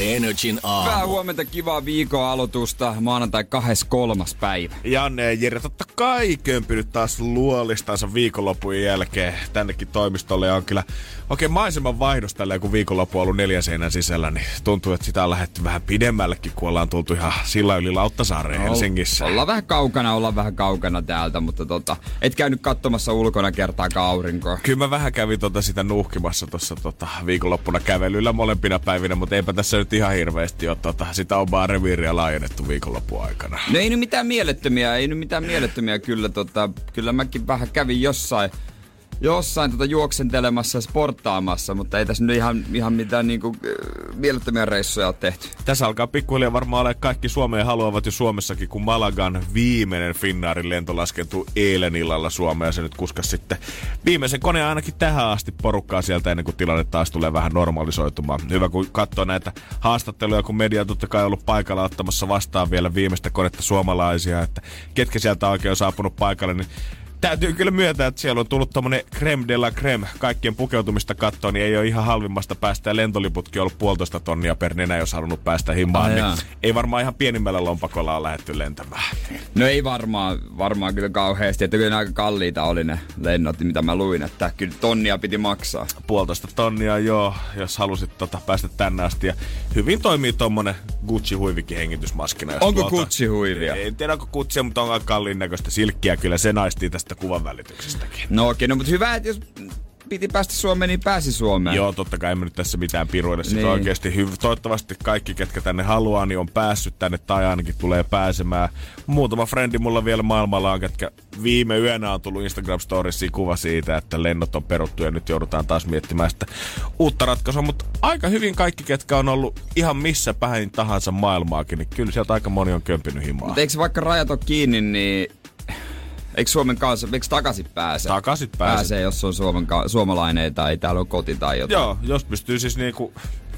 Energin aamu. Hyvää huomenta, kivaa viikon aloitusta. Maanantai 23. päivä. Janne ja Jere totta kai kömpynyt taas luolistansa viikonlopun jälkeen tännekin toimistolle. Ja on kyllä oikein maiseman vaihdos tällä kun viikonloppu on ollut neljän seinän sisällä, niin tuntuu, että sitä on lähdetty vähän pidemmällekin, kun ollaan tultu ihan sillä yli Lauttasaareen no, Helsingissä. Ollaan vähän kaukana, ollaan vähän kaukana täältä, mutta tota, et käynyt katsomassa ulkona kertaakaan aurinkoa. Kyllä mä vähän kävin tota sitä nuhkimassa tuossa tota, viikonloppuna kävelyllä molempina päivinä, mutta eipä tässä nyt ihan hirveästi ole tota, sitä omaa reviiriä laajennettu viikonlopun aikana. No ei nyt mitään mielettömiä, ei nyt mitään mielettömiä kyllä. Tota, kyllä mäkin vähän kävin jossain jossain tota juoksentelemassa ja sporttaamassa, mutta ei tässä nyt ihan, ihan mitään niinku, mielettömiä reissuja ole tehty. Tässä alkaa pikkuhiljaa varmaan olla kaikki Suomeen haluavat jo Suomessakin, kun Malagan viimeinen Finnaarin lento laskentui eilen illalla Suomeen ja se nyt kuskas sitten viimeisen koneen ainakin tähän asti porukkaa sieltä ennen kuin tilanne taas tulee vähän normalisoitumaan. Hyvä kun katsoo näitä haastatteluja, kun media totta kai ollut paikalla ottamassa vastaan vielä viimeistä konetta suomalaisia, että ketkä sieltä oikein on saapunut paikalle, niin täytyy kyllä myöntää, että siellä on tullut tommonen creme de la creme kaikkien pukeutumista kattoon, niin ei ole ihan halvimmasta päästä. Ja lentoliputkin ollut puolitoista tonnia per nenä, jos halunnut päästä himaan. Niin ei varmaan ihan pienimmällä lompakolla ole lähetty lentämään. No ei varmaan, varmaan kyllä kauheasti. Että kyllä aika kalliita oli ne lennot, mitä mä luin. Että kyllä tonnia piti maksaa. Puolitoista tonnia, joo, jos halusit tota, päästä tänne asti. Ja hyvin toimii tommonen Gucci-huivikin hengitysmaskina. Onko tuota, Gucci-huivia? En tiedä, onko Gucci, mutta on kalliin näköistä silkkiä. Kyllä se naistii tästä tästä kuvan välityksestäkin. No okei, no mutta hyvä, että jos piti päästä Suomeen, niin pääsi Suomeen. Joo, totta kai emme nyt tässä mitään piruille. Niin. oikeasti hyv- Toivottavasti kaikki, ketkä tänne haluaa, niin on päässyt tänne tai ainakin tulee pääsemään. Muutama frendi mulla vielä maailmalla on, ketkä viime yönä on tullut Instagram Storiesiin kuva siitä, että lennot on peruttu ja nyt joudutaan taas miettimään sitä uutta ratkaisua. Mutta aika hyvin kaikki, ketkä on ollut ihan missä päin tahansa maailmaakin, niin kyllä sieltä aika moni on kömpinyt himaa. Mutta eikö vaikka rajat ole kiinni, niin Eikö Suomen kanssa, eikö takaisin pääse? Takaisin pääse. Pääsee, jos on Suomen, suomalainen tai täällä on koti tai jotain. Joo, jos pystyy siis niinku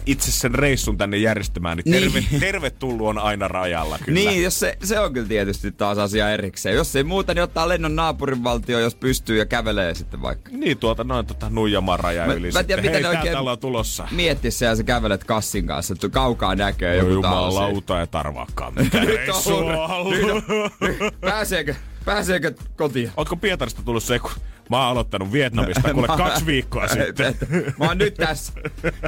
itse sen reissun tänne järjestämään, niin, terve, niin. tervetullut on aina rajalla kyllä. Niin, jos se, se on kyllä tietysti taas asia erikseen. Jos ei muuta, niin ottaa lennon naapurin valtio, jos pystyy ja kävelee sitten vaikka. Niin, tuota noin tota Nuijamaan raja mä, yli mä tiedän, Hei, oikein on tulossa. Mietti se ja sä kävelet kassin kanssa, että kaukaa näkee no, joku Jumalauta ja tarvakkaan. Mitä reissua Pääseekö? Pääseekö kotiin? Ootko Pietarista tullut se, kun mä oon aloittanut Vietnamista kuule kaksi viikkoa sitten. Mä oon nyt tässä.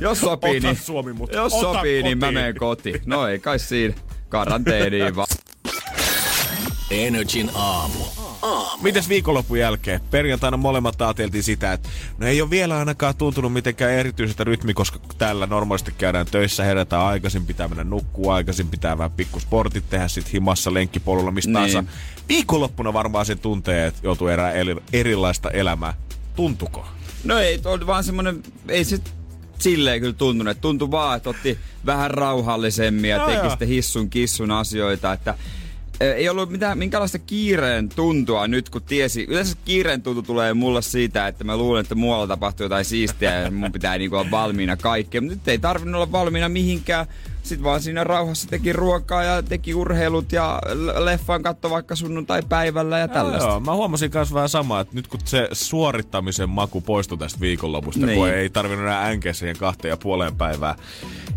Jos sopii, niin, Suomi, mut jos sopii kotiin. niin mä menen kotiin. No ei kai siinä. Karanteeniin vaan. Energin aamu. aamu. Mites viikonlopun jälkeen? Perjantaina molemmat ajateltiin sitä, että no ei ole vielä ainakaan tuntunut mitenkään erityisestä rytmi, koska täällä normaalisti käydään töissä, herätään aikaisin, pitää mennä nukkua aikaisin, pitää vähän pikkusportit tehdä sit himassa lenkkipolulla, mistä niin. Viikonloppuna varmaan se tuntee, että joutuu erää erilaista elämää. Tuntuko? No ei, on vaan semmonen, ei se silleen kyllä tuntunut. Että tuntui vaan, että otti vähän rauhallisemmin ja no teki sitten hissun kissun asioita. Että ei ollut mitään, minkälaista kiireen tuntua nyt, kun tiesi. Yleensä kiireen tuntu tulee mulle siitä, että mä luulen, että muualla tapahtuu jotain siistiä ja mun pitää niinku olla valmiina kaikkea. Mutta nyt ei tarvinnut olla valmiina mihinkään sitten vaan siinä rauhassa teki ruokaa ja teki urheilut ja leffan katto vaikka sunnuntai-päivällä ja tällaista. Joo, mä huomasin myös vähän samaa, että nyt kun se suorittamisen maku poistui tästä viikonlopusta, niin. kun ei tarvinnut enää änkeä siihen kahteen ja puoleen päivää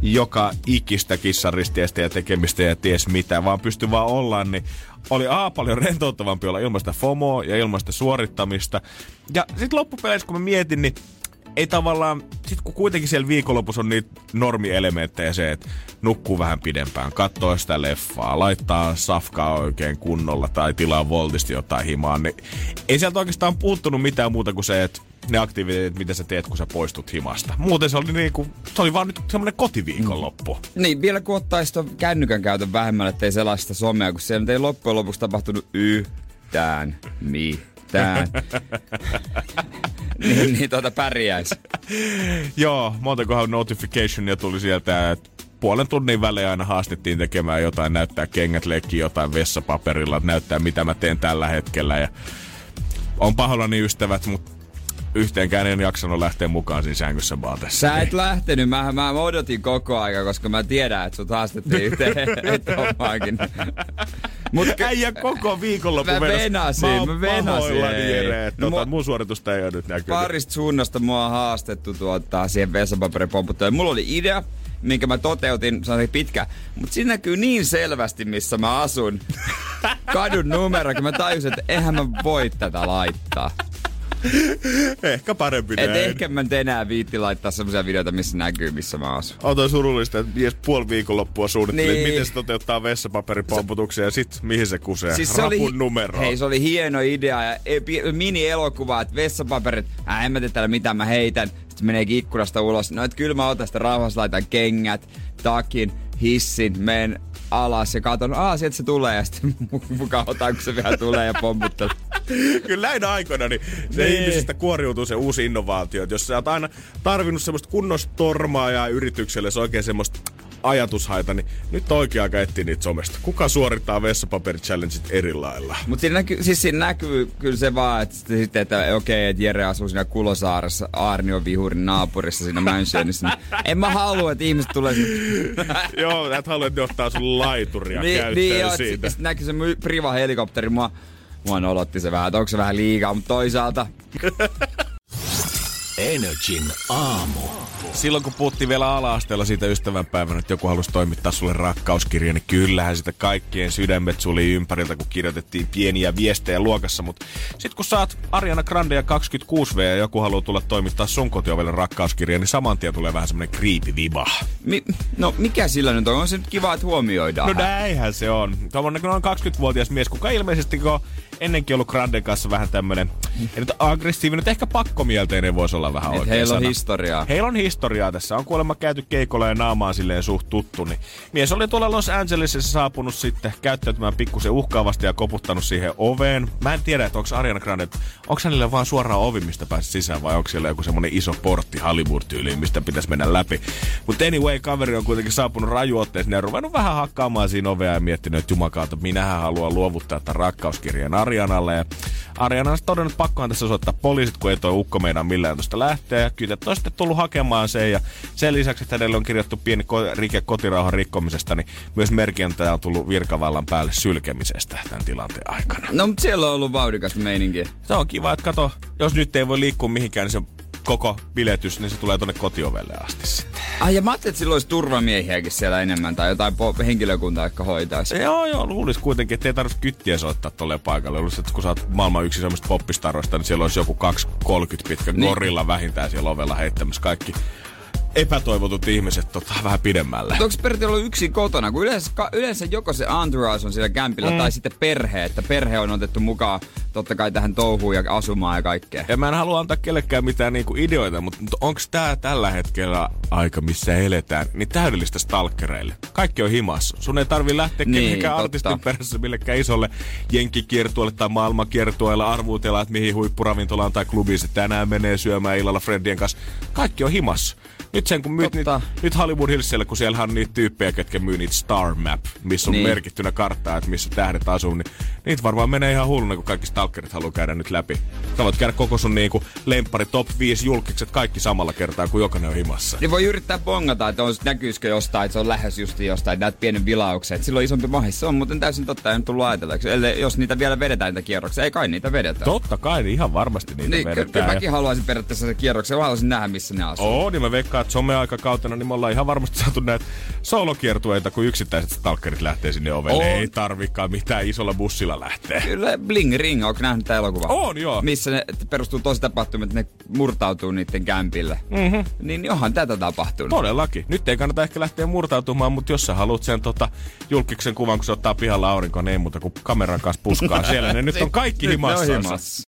joka ikistä kissaristiästä ja tekemistä ja ties mitä, vaan pystyi vaan olla, niin oli A paljon rentouttavampi olla ilmaista FOMOa ja ilmaista suorittamista. Ja sitten loppupeleissä, kun mä mietin, niin ei tavallaan, sit kun kuitenkin siellä viikonlopussa on niitä normielementtejä se, että nukkuu vähän pidempään, katsoo sitä leffaa, laittaa safkaa oikein kunnolla tai tilaa voltisti jotain himaa, niin ei sieltä oikeastaan puuttunut mitään muuta kuin se, että ne aktiviteetit, mitä sä teet, kun sä poistut himasta. Muuten se oli niinku, se oli vaan nyt semmonen kotiviikonloppu. Mm. Niin, vielä kun ottaisi ton kännykän käytön vähemmän, ettei sellaista somea, kun siellä ei loppujen lopuksi tapahtunut yhtään mitään. niin, niin tuota pärjäisi. Joo, montakohan notificationia tuli sieltä, että puolen tunnin välein aina haastettiin tekemään jotain, näyttää kengät leikki jotain vessapaperilla, näyttää mitä mä teen tällä hetkellä. Ja on pahoillani ystävät, mutta yhteenkään en jaksanut lähteä mukaan siinä sängyssä vaan tässä. Sä et lähtenyt, mä, mä odotin koko aika, koska mä tiedän, että sut haastettiin yhteen hommaankin. Mut Äijä koko viikonloppu Mä venasin, mä, mä venasin. Jere, no, tota, mun suoritusta ei ole nyt näkynyt. Parista suunnasta mua on haastettu tuota, siihen vessapaperin pomputteluun. Mulla oli idea, minkä mä toteutin, se oli pitkä. Mutta siinä näkyy niin selvästi, missä mä asun. Kadun numero, kun mä tajusin, että eihän mä voi tätä laittaa. ehkä parempi Et näin. ehkä mä enää viitti laittaa semmoisia videoita, missä näkyy, missä mä asun. On toi surullista, että mies puoli viikonloppua suunnitteli, niin. miten se toteuttaa vessapaperipomputuksia ja sit mihin se kusee. Siis se Rapun oli, numero. Hei, se oli hieno idea ja e- mini-elokuva, että vessapaperit, äh, en mä tee täällä mitään, mä heitän. Sitten menee ikkunasta ulos. No et kyllä mä otan sitä rauhassa, laitan kengät, takin, hissin, menen alas ja katon, aa sieltä se tulee ja sitten mukaan otan, kun se vielä tulee ja pomputtaa. Kyllä näin aikoina, niin se niin. ihmisistä kuoriutuu se uusi innovaatio. Jos sä oot aina tarvinnut semmoista kunnostormaa ja yritykselle, se oikein semmoista ajatushaita, niin nyt on oikea aika etsiä niitä somesta. Kuka suorittaa vessapaperi-challengeit eri lailla? Mutta siinä, näkyy, siis siinä näkyy kyllä se vaan, että, sitten, että okei, että Jere asuu siinä Kulosaaressa, Arni on vihurin naapurissa siinä Mönchenissä. Niin en mä halua, että ihmiset tulee Joo, et halua, että ne ottaa sun laituria niin, käyttöön niin, joo, siitä. Sitten näkyy se priva-helikopteri. Mua, mua nolotti se vähän, että onko se vähän liikaa, mutta toisaalta... Energin aamu. Silloin kun puhuttiin vielä ala-asteella siitä ystävänpäivänä, että joku halusi toimittaa sulle rakkauskirja, niin kyllähän sitä kaikkien sydämet suli ympäriltä, kun kirjoitettiin pieniä viestejä luokassa. Mutta sitten kun saat Ariana Grande ja 26V ja joku haluaa tulla toimittaa sun kotiovelle rakkauskirja, niin saman tien tulee vähän semmonen creepy viba. Mi- no mikä sillä nyt on? On se nyt kiva, että huomioidaan. No näinhän se on. Tuommoinen noin 20-vuotias mies, kuka ilmeisesti kun ennenkin ollut Granden kanssa vähän tämmönen, ei nyt aggressiivinen, ehkä pakkomielteinen voisi olla vähän oikein Heillä on historiaa. Heillä on historiaa tässä. On kuulemma käyty keikolla ja naamaan silleen suht tuttu. Niin mies oli tuolla Los Angelesissa saapunut sitten käyttäytymään pikkusen uhkaavasti ja koputtanut siihen oveen. Mä en tiedä, että onko Ariana Grande, onko hänelle vaan suoraan ovi, mistä pääsi sisään vai onko siellä joku semmonen iso portti Hollywood-tyyliin, mistä pitäisi mennä läpi. Mutta anyway, kaveri on kuitenkin saapunut rajuotteeseen ja ruvennut vähän hakkaamaan siinä ovea ja miettinyt, että jumakaata, minähän haluan luovuttaa tämän rakkauskirjan Arianalle. Ja Ariana on todennut, että pakkohan tässä soittaa poliisit, kun ei toi ukko meidän millään tuosta lähteä. Ja kyllä on sitten tullut hakemaan sen. Ja sen lisäksi, että hänelle on kirjattu pieni ko- rike kotirauhan rikkomisesta, niin myös merkintä on tullut virkavallan päälle sylkemisestä tämän tilanteen aikana. No, mutta siellä on ollut vauhdikas meininki. Se on kiva, että kato, jos nyt ei voi liikkua mihinkään, niin se koko biletys, niin se tulee tuonne kotiovelle asti sitten. Ai ja mä ajattelin, että sillä olisi turvamiehiäkin siellä enemmän tai jotain henkilökuntaa, jotka hoitaisi. Joo, joo, luulis kuitenkin, että ei tarvitse kyttiä soittaa tolle paikalle. Luulis, että kun sä oot maailman yksi semmoista poppistaroista, niin siellä olisi joku 2,30 pitkä niin. gorilla vähintään siellä ovella heittämässä kaikki epätoivotut ihmiset tota, vähän pidemmälle. Onko Pertti ollut yksin kotona? Kun yleensä, yleensä joko se entourage on siellä kämpillä mm. tai sitten perhe, että perhe on otettu mukaan totta kai tähän touhuun ja asumaan ja kaikkea. Ja mä en halua antaa kellekään mitään niinku ideoita, mutta, mutta onko tämä tällä hetkellä aika, missä eletään, niin täydellistä stalkereille. Kaikki on himassa. Sun ei tarvi lähteä niin, mihinkään artistin perässä millekään isolle jenkkikiertueelle tai maailmankiertueelle arvuutella, että mihin huippuravintolaan tai klubiin se tänään menee syömään illalla friendien kanssa. Kaikki on himassa. Nyt sen kun myyt niitä, nyt Hollywood Hillsillä, kun siellä on niitä tyyppejä, ketkä myy niitä Star Map, missä on niin. merkittynä karttaa, että missä tähdet asuu, niin niitä varmaan menee ihan hulluna, kun kaikki stalkerit haluaa käydä nyt läpi. Sä voit käydä koko sun niinku lemppari top 5 julkikset kaikki samalla kertaa, kun jokainen on himassa. Niin voi yrittää bongata, että on, näkyisikö jostain, että se on lähes just jostain, näet pienen vilauksen. Että silloin isompi mahis. Se on muuten täysin totta, en tullut ajatelleeksi. Eli jos niitä vielä vedetään niitä kierroksia, ei kai niitä vedetä. Totta kai, niin ihan varmasti niitä niin, vedetään. Kyllä mäkin haluaisin periaatteessa se kierroksen, mä haluaisin nähdä, missä ne asuu. Oo, niin mä veikkaan, että someaikakautena niin me ollaan ihan varmasti saatu näitä solokiertueita, kun yksittäiset stalkerit lähtee sinne ovelle. On. Ei tarvikaan mitään isolla bussilla lähteä. Kyllä Bling Ring, onko nähnyt tämä elokuva? On, joo. Missä ne perustuu tosi tapahtumia, että ne murtautuu niiden kämpille. Mm-hmm. Niin johan tätä tapahtunut. Todellakin. Nyt ei kannata ehkä lähteä murtautumaan, mutta jos sä haluat sen tota, julkiksen kuvan, kun se ottaa pihalla aurinko, niin ei muuta kuin kameran kanssa puskaa siellä. Ne nyt on kaikki himassa.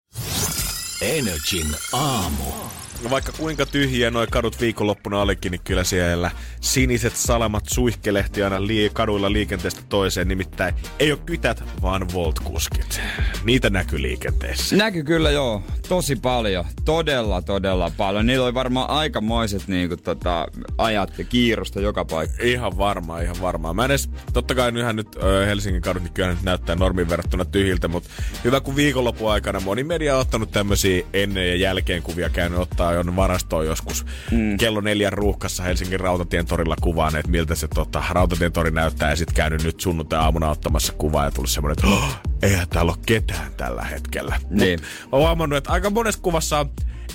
Energin aamu. Vaikka kuinka tyhjiä noin kadut viikonloppuna olikin, niin kyllä siellä siniset salamat suihkelehti aina lii- kaduilla liikenteestä toiseen. Nimittäin ei ole kytät, vaan voltkuskit. Niitä näkyy liikenteessä. Näkyy kyllä joo, tosi paljon. Todella, todella paljon. Niillä oli varmaan aikamoiset niin kuin, tota, ajat ja kiirusta joka paikka. Ihan varmaan, ihan varmaan. Mä en edes, totta kai nyhän nyt ö, Helsingin kadut, niin kyllä nyt näyttää normin verrattuna tyhjiltä, mutta hyvä kun viikonlopun aikana moni media on ottanut tämmöisiä ennen ja jälkeen kuvia käynyt ottaa jo varastoon joskus mm. kello neljän ruuhkassa Helsingin Rautatien torilla kuvaan, että miltä se tota, Rautatien tori näyttää ja sitten käynyt nyt sunnuntai-aamuna ottamassa kuvaa ja tullut semmoinen, että oh, eihän täällä ole ketään tällä hetkellä. Niin. Mut, mä huomannut, että aika monessa kuvassa on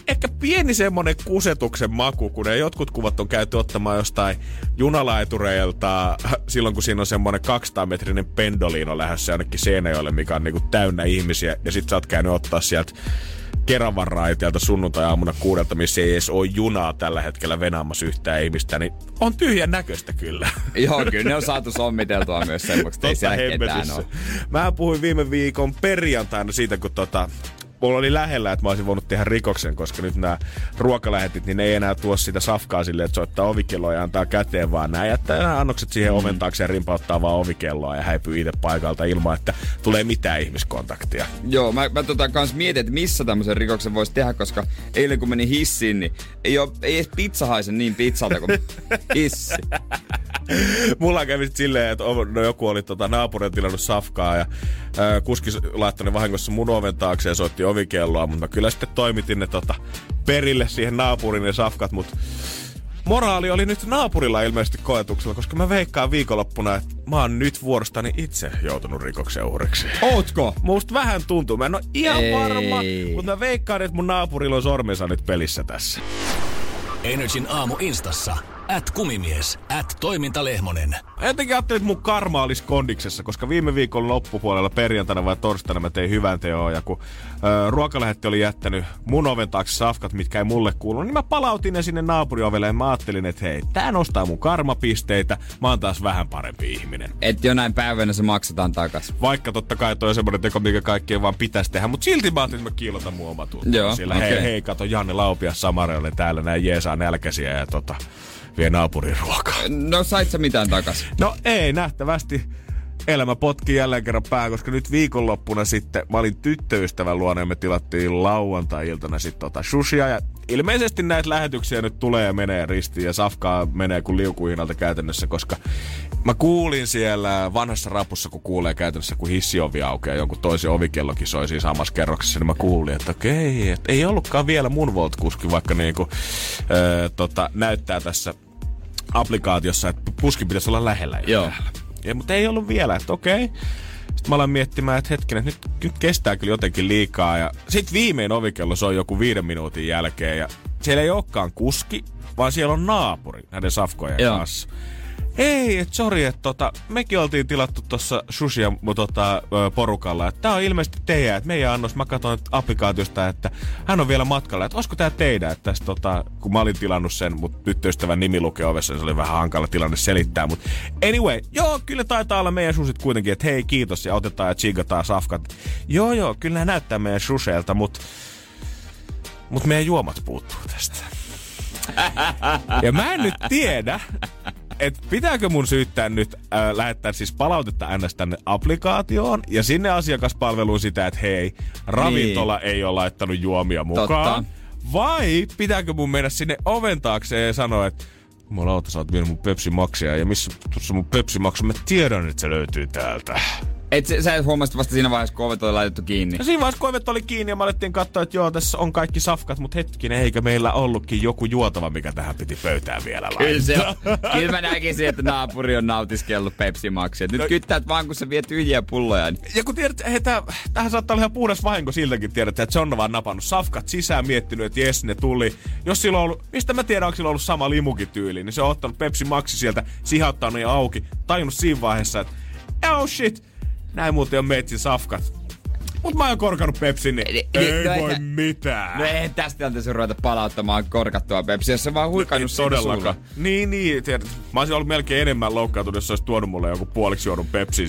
ehkä pieni semmonen kusetuksen maku, kun ne jotkut kuvat on käyty ottamaan jostain junalaitureilta silloin, kun siinä on semmonen 200-metrinen pendoliino lähdössä jonnekin Seinäjoelle, mikä on niinku täynnä ihmisiä. Ja sit sä oot käynyt ottaa sieltä Keravan raiteelta sunnuntai-aamuna kuudelta, missä ei edes ole junaa tällä hetkellä venaamassa yhtään ihmistä, niin on tyhjän näköistä kyllä. Joo, kyllä ne on saatu sommiteltua myös semmoista, ei siellä ketään ole. Mä puhuin viime viikon perjantaina siitä, kun tota, mulla oli lähellä, että mä olisin voinut tehdä rikoksen, koska nyt nämä ruokalähetit, niin ne ei enää tuo sitä safkaa silleen, että soittaa ovikelloa ja antaa käteen, vaan nämä jättää nämä annokset siihen mm. oven taakse ja rimpauttaa vaan ovikelloa ja häipyy itse paikalta ilman, että tulee mitään ihmiskontaktia. Joo, mä, mä tota kans mietin, että missä tämmöisen rikoksen voisi tehdä, koska eilen kun meni hissiin, niin ei, ole, ei edes pizza haise niin pizzalta kuin hissi. Mulla kävi sit silleen, että no joku oli tota, naapurin tilannut safkaa ja ää, kuski laittoi ne vahingossa mun oven taakse ja soitti ovikelloa, mutta mä kyllä sitten toimitin ne tota, perille siihen naapurin ne safkat, mutta moraali oli nyt naapurilla ilmeisesti koetuksella, koska mä veikkaan viikonloppuna, että mä oon nyt vuorostani itse joutunut rikoksen uhriksi. Ootko? Musta vähän tuntuu. Mä en ole ihan Ei. varma, mutta mä veikkaan, että mun naapurilla on sormensa nyt pelissä tässä. Energin aamu instassa at kumimies, at toimintalehmonen. Jotenkin ajattelin, että mun karma olisi kondiksessa, koska viime viikon loppupuolella perjantaina vai torstaina mä tein hyvän teon. Ja kun ö, ruokalähetti oli jättänyt mun oven taakse safkat, mitkä ei mulle kuulu, niin mä palautin ne sinne naapuriovelle ja mä ajattelin, että hei, tää nostaa mun karmapisteitä, mä oon taas vähän parempi ihminen. Et jonain päivänä se maksetaan takas. Vaikka totta kai toi on semmoinen teko, mikä kaikkien vaan pitäisi tehdä, mutta silti mä ajattelin, että mä kiilotan mun omatuntoa. Joo, Sillä okei. hei, hei, kato Janne Laupia Samarelle täällä, näin jeesaa nälkäisiä ja tota, vie naapurin ruokaa. No sait sä mitään takas? No ei, nähtävästi elämä potki jälleen kerran pää, koska nyt viikonloppuna sitten mä olin tyttöystävän luona ja me tilattiin lauantai-iltana sitten tota shushia ja ilmeisesti näitä lähetyksiä nyt tulee ja menee ristiin ja safkaa menee kuin liukuhinnalta käytännössä, koska mä kuulin siellä vanhassa rapussa, kun kuulee käytännössä, kun hissiovi aukeaa jonkun toisen ovikellokin soi siinä samassa kerroksessa, niin mä kuulin, että okei, että ei ollutkaan vielä mun Volt-kuski, vaikka niinku, öö, tota, näyttää tässä applikaatiossa, että puski pitäisi olla lähellä. jo Joo. Ja, mutta ei ollut vielä, että okei. Sitten mä aloin miettimään, että hetkinen, nyt, nyt kestää kyllä jotenkin liikaa. Ja sitten viimein ovikello soi joku viiden minuutin jälkeen. Ja siellä ei olekaan kuski, vaan siellä on naapuri näiden safkojen Joo. kanssa. Ei, et sori, että tota, mekin oltiin tilattu tuossa sushia tota, porukalla. Että tää on ilmeisesti teidän, että meidän annos, mä katsoin applikaatiosta, että hän on vielä matkalla. Että olisiko tää teidän, että tästä, tota, kun mä olin tilannut sen, mutta tyttöystävän nimi lukee ovessa, niin se oli vähän hankala tilanne selittää. Mutta anyway, joo, kyllä taitaa olla meidän susit kuitenkin, että hei kiitos ja otetaan ja chigataan safkat. Joo, joo, kyllä nämä näyttää meidän susheilta, mutta mut meidän juomat puuttuu tästä. Ja mä en nyt tiedä, että pitääkö mun syyttää nyt äh, lähettää siis palautetta ns. tänne applikaatioon ja sinne asiakaspalveluun sitä, että hei, ravintola niin. ei ole laittanut juomia mukaan. Totta. Vai pitääkö mun mennä sinne oven taakse ja sanoa, että Jumalauta, sä oot vienyt mun Pepsi Maxia ja missä tuossa mun Pepsi Max on? Mä tiedän, että se löytyy täältä. Et sä, sä et huomasit vasta siinä vaiheessa, kun ovet oli laitettu kiinni. Ja siinä vaiheessa koivet oli kiinni ja mä alettiin katsoa, että joo, tässä on kaikki safkat, mutta hetkinen, eikö meillä ollutkin joku juotava, mikä tähän piti pöytään vielä Kyllä laittaa? se on. Kyllä mä näkisin, että naapuri on nautiskellut Pepsi Maxia. Nyt No- kyttäät vaan, kun sä vie tyhjiä pulloja. Niin... Ja kun tiedät, hei, tää, tähän saattaa olla ihan puhdas vahinko siltäkin, tiedät, että se on vaan napannut safkat sisään, miettinyt, että jes, ne tuli. Jos sillä on ollut, mistä mä tiedän, onko sillä ollut sama limukin tyyli, niin se on ottanut Pepsi Maxi sieltä, sihauttanut ne auki, tajunnut siinä vaiheessa, että oh shit, näin muuten on meitsin safkat. Mut mä oon korkannut Pepsin, niin Ei- ei, ei- no voi eihän- mitään. No ei tästä tilanteessa ruveta palauttamaan korkattua Pepsiä, jos se vaan huikannut todellakaan. sulla. Niin, niin. Tiedät, mä olisin ollut melkein enemmän loukkaantunut, jos olisi tuonut mulle joku puoliksi juodun Pepsin.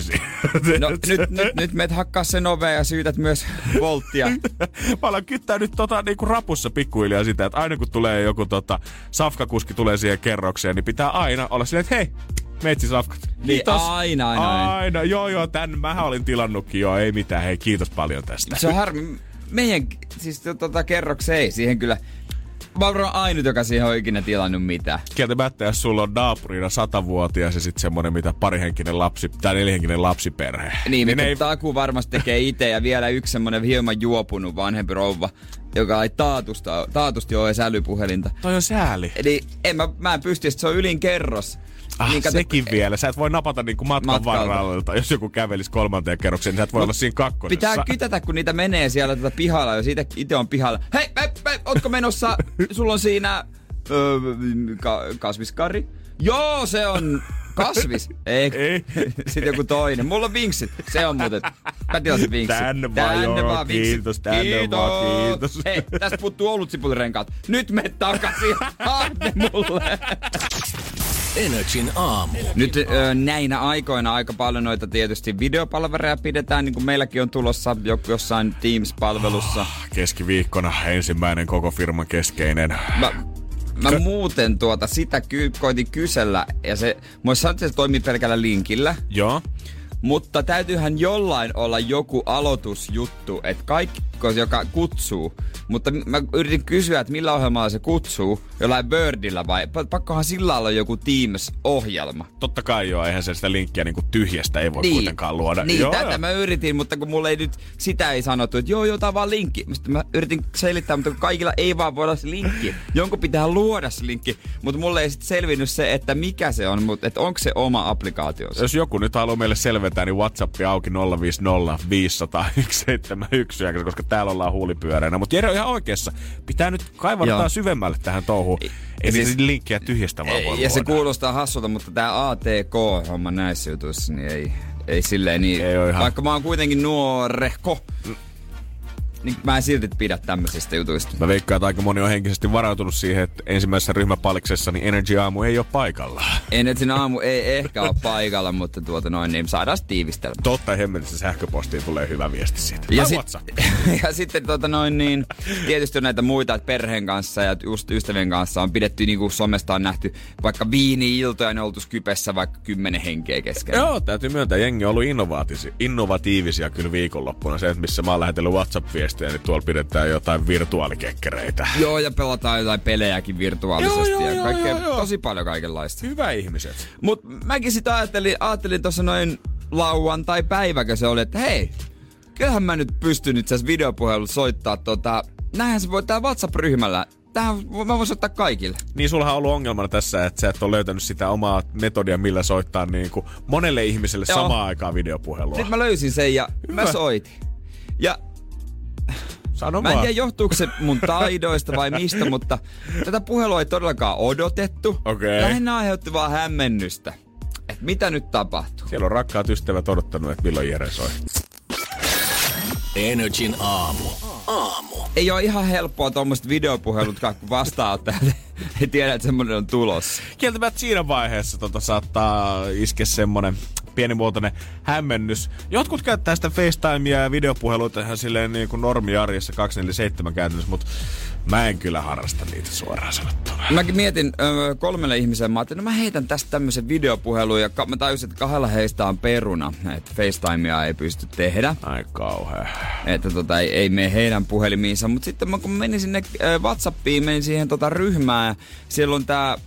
No nyt, nyt, nyt meet hakkaa sen ovea ja syytät myös volttia. Mä alan kyttää nyt tota, niinku rapussa pikkuhiljaa sitä, että aina kun tulee joku tota, safkakuski tulee siihen kerrokseen, niin pitää aina olla silleen, että hei, meitsi safkat. Niin, aina, aina. Aina, joo joo, tän mähän olin tilannutkin joo, ei mitään, hei kiitos paljon tästä. Se on harmi. Meidän, siis tota kerrokseen ei siihen kyllä. Mä varmaan ainut, joka siihen on ikinä tilannut mitään. Kieltämättä, jos sulla on naapurina satavuotias ja sitten semmonen, mitä parihenkinen lapsi, tai neljähenkinen lapsiperhe. Niin, niin ei... Taku varmasti tekee itse ja vielä yksi semmonen hieman juopunut vanhempi rouva, joka ei taatusta, taatusti ole edes älypuhelinta. toi on sääli. Eli en mä, mä en pysty, se on ylin kerros. Ah, Niin kato- sekin vielä. Sä et voi napata niinku matkan Matkalta. varrelta. Jos joku kävelisi kolmanteen kerrokseen, niin sä et voi olla siinä kakkosessa. Pitää kytätä, kun niitä menee siellä tätä pihalla, jos itse, itse on pihalla. Hei, hei, hei, ootko menossa? Sulla on siinä öö, ka, kasviskari? Joo, se on kasvis. Ei. Ei. Sitten joku toinen. Mulla on vinksit. Se on muuten. Mä tilasin vinksit. Tänne vaan, joo, vinksit. kiitos, tänne vaan, kiitos. Hei, tästä puuttuu olutsipulirenkaat. Nyt me takaisin. Ne mulle. Energin aamu. Nyt ö, näinä aikoina aika paljon noita tietysti videopalveluja pidetään, niin kuin meilläkin on tulossa joku jossain Teams-palvelussa. Keskiviikkona ensimmäinen koko firman keskeinen. Mä, mä muuten tuota sitä ky- koitin kysellä, ja se, mä sanoin, että se toimii pelkällä linkillä, Joo. mutta täytyyhän jollain olla joku aloitusjuttu, että kaikki, joka kutsuu, mutta mä yritin kysyä, että millä ohjelmalla se kutsuu, jollain Birdillä vai pa- pakkohan sillä olla joku Teams-ohjelma. Totta kai joo, eihän se sitä linkkiä niinku tyhjästä ei voi kuitenkaan luoda. Niin, joo, tätä joo. mä yritin, mutta kun mulle ei nyt sitä ei sanottu, että joo, joo, tää on vaan linkki. Sitten mä yritin selittää, mutta kun kaikilla ei vaan voi olla se linkki. Jonkun pitää luoda se linkki, mutta mulle ei sitten selvinnyt se, että mikä se on, mutta että onko se oma applikaatio. Jos joku nyt haluaa meille selventää, niin WhatsApp auki 050 500 171, koska täällä ollaan huulipyöreänä. Mutta Jere on ihan oikeassa. Pitää nyt kaivartaa Joo. syvemmälle tähän touhuun. Ei, siis- linkkiä tyhjästä vaan voi Ja se luoda. kuulostaa hassulta, mutta tämä ATK-homma näissä jutuissa, niin ei, ei silleen niin. Ei ihan- Vaikka mä oon kuitenkin nuorehko, niin mä en silti pidä tämmöisistä jutuista. Mä veikkaan, että aika moni on henkisesti varautunut siihen, että ensimmäisessä ryhmäpaliksessa niin Energy Aamu ei ole paikalla. Enetin aamu ei ehkä ole paikalla, mutta tuota noin, niin saadaan tiivistelmä. Totta hemmetissä sähköpostiin tulee hyvä viesti siitä. Ja, sit, WhatsApp. ja sitten tota noin niin, tietysti on näitä muita, että perheen kanssa ja just ystävien kanssa on pidetty niin kuin somesta on nähty vaikka viini-iltoja, ne oltu kypessä vaikka kymmenen henkeä kesken. Joo, täytyy myöntää, jengi on ollut innovaatisi, innovatiivisia kyllä viikonloppuna. Se, että missä mä oon lähetellyt WhatsApp-viestejä, niin tuolla pidetään jotain virtuaalikekkereitä. Joo, ja pelataan jotain pelejäkin virtuaalisesti Joo, joo, ja kaikkea, joo, joo. tosi paljon kaikenlaista. Hyvä ihmiset. Mut mäkin sitä ajattelin, ajattelin tuossa noin lauantai päiväkö se oli, että hei, kyllähän mä nyt pystyn itse asiassa videopuhelulla soittaa tota, näinhän se voi tää WhatsApp-ryhmällä. Tähän mä voin soittaa kaikille. Niin sulla on ollut ongelmana tässä, että sä et ole löytänyt sitä omaa metodia, millä soittaa niin kuin monelle ihmiselle Joo. samaan aikaan videopuhelua. Sitten mä löysin sen ja Hyvä. mä soitin. Ja Sano mä en tiedä johtuuko se mun taidoista vai mistä, mutta tätä puhelua ei todellakaan odotettu. Okei. Lähinnä aiheutti vaan hämmennystä. Että mitä nyt tapahtuu? Siellä on rakkaat ystävät odottanut, että milloin Jere soi. Energin aamu. Aamu. Ei ole ihan helppoa tuommoiset videopuhelut, kun vastaanottajat ei tiedä, että semmoinen on tulossa. Kieltämättä siinä vaiheessa tota, saattaa iskeä semmonen pienimuotoinen hämmennys. Jotkut käyttää sitä FaceTimea ja videopuheluita ihan silleen niin kuin normiarjessa 247 käytännössä, mutta mä en kyllä harrasta niitä suoraan sanottuna. Mäkin mietin ö, kolmelle ihmiselle, mä ajattelin, no mä heitän tästä tämmöisen videopuhelun ja ka- mä tajusin, että kahdella heistä on peruna, että FaceTimea ei pysty tehdä. Ai kauhea. että tota, ei, ei mene heidän puhelimiinsa. Mutta sitten mä, kun menin sinne Whatsappiin, menin siihen tota ryhmään ja siellä on tää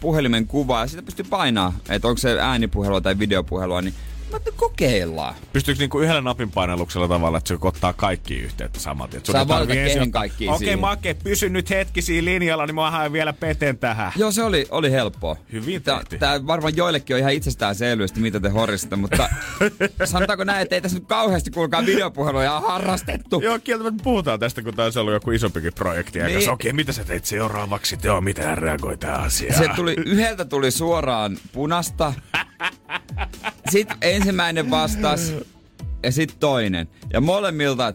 puhelimen kuva ja sitä pystyy painaa, että onko se äänipuhelua tai videopuhelua, niin mä kokeillaan. Pystyykö niinku yhdellä napin painalluksella tavalla, että se ottaa kaikki yhteyttä saman tien? Saa valita kehen kaikkiin Okei, siihen. Make, pysy nyt hetki siinä linjalla, niin mä haen vielä peten tähän. Joo, se oli, oli helppoa. Hyvin Tää, tehty. tää varmaan joillekin on ihan itsestäänselvyys, mitä te horisitte, mutta sanotaanko näin, että ei tässä nyt kauheasti kuulkaa videopuheluja harrastettu. Joo, kieltämättä puhutaan tästä, kun taisi olla joku isompikin projekti. Niin. okei, mitä sä teit seuraavaksi? Joo, miten hän reagoi tähän asiaan? Se tuli, yhdeltä tuli suoraan punasta. Sitten ensimmäinen vastas. ja sitten toinen. Ja molemmilta,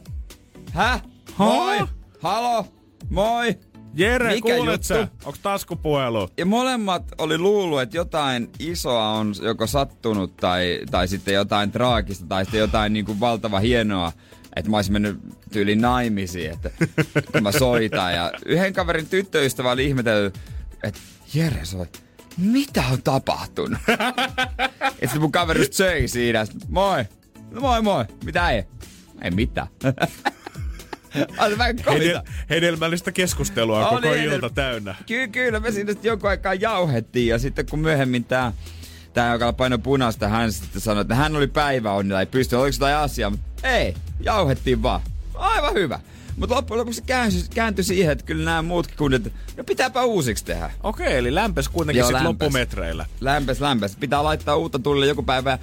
häh? Moi! Halo? Moi! Jere, Mikä kuulet sä? Onks taskupuhelu? Ja molemmat oli luullut, että jotain isoa on joko sattunut tai, tai sitten jotain traagista tai sitten jotain niin kuin valtava hienoa. Että mä olisin mennyt tyyliin naimisiin, että kun mä soitan. Ja yhden kaverin tyttöystävä oli ihmetellyt, että Jere soi, mitä on tapahtunut? ja sitten mun kaveri söi siinä. Moi, no moi moi, mitä ei? Ei mitään. Oli vähän. Hedel- hedelmällistä keskustelua Oli koko edel- ilta täynnä. Ky- kyllä me siinä sitten jonkun aikaa jauhettiin ja sitten kun myöhemmin tää, tää joka painoi punaista, hän sitten sanoi, että hän oli päiväonnilla, ei pysty, oliko jotain asiaa, mutta ei, jauhettiin vaan. Aivan hyvä. Mutta loppujen lopuksi se kääntyi, kääntyi siihen, että kyllä nämä muutkin kunnit, no pitääpä uusiksi tehdä. Okei, eli lämpes kuitenkin Joo, sit lämpes. loppumetreillä. Lämpes, lämpes. Pitää laittaa uutta tulle joku päivä.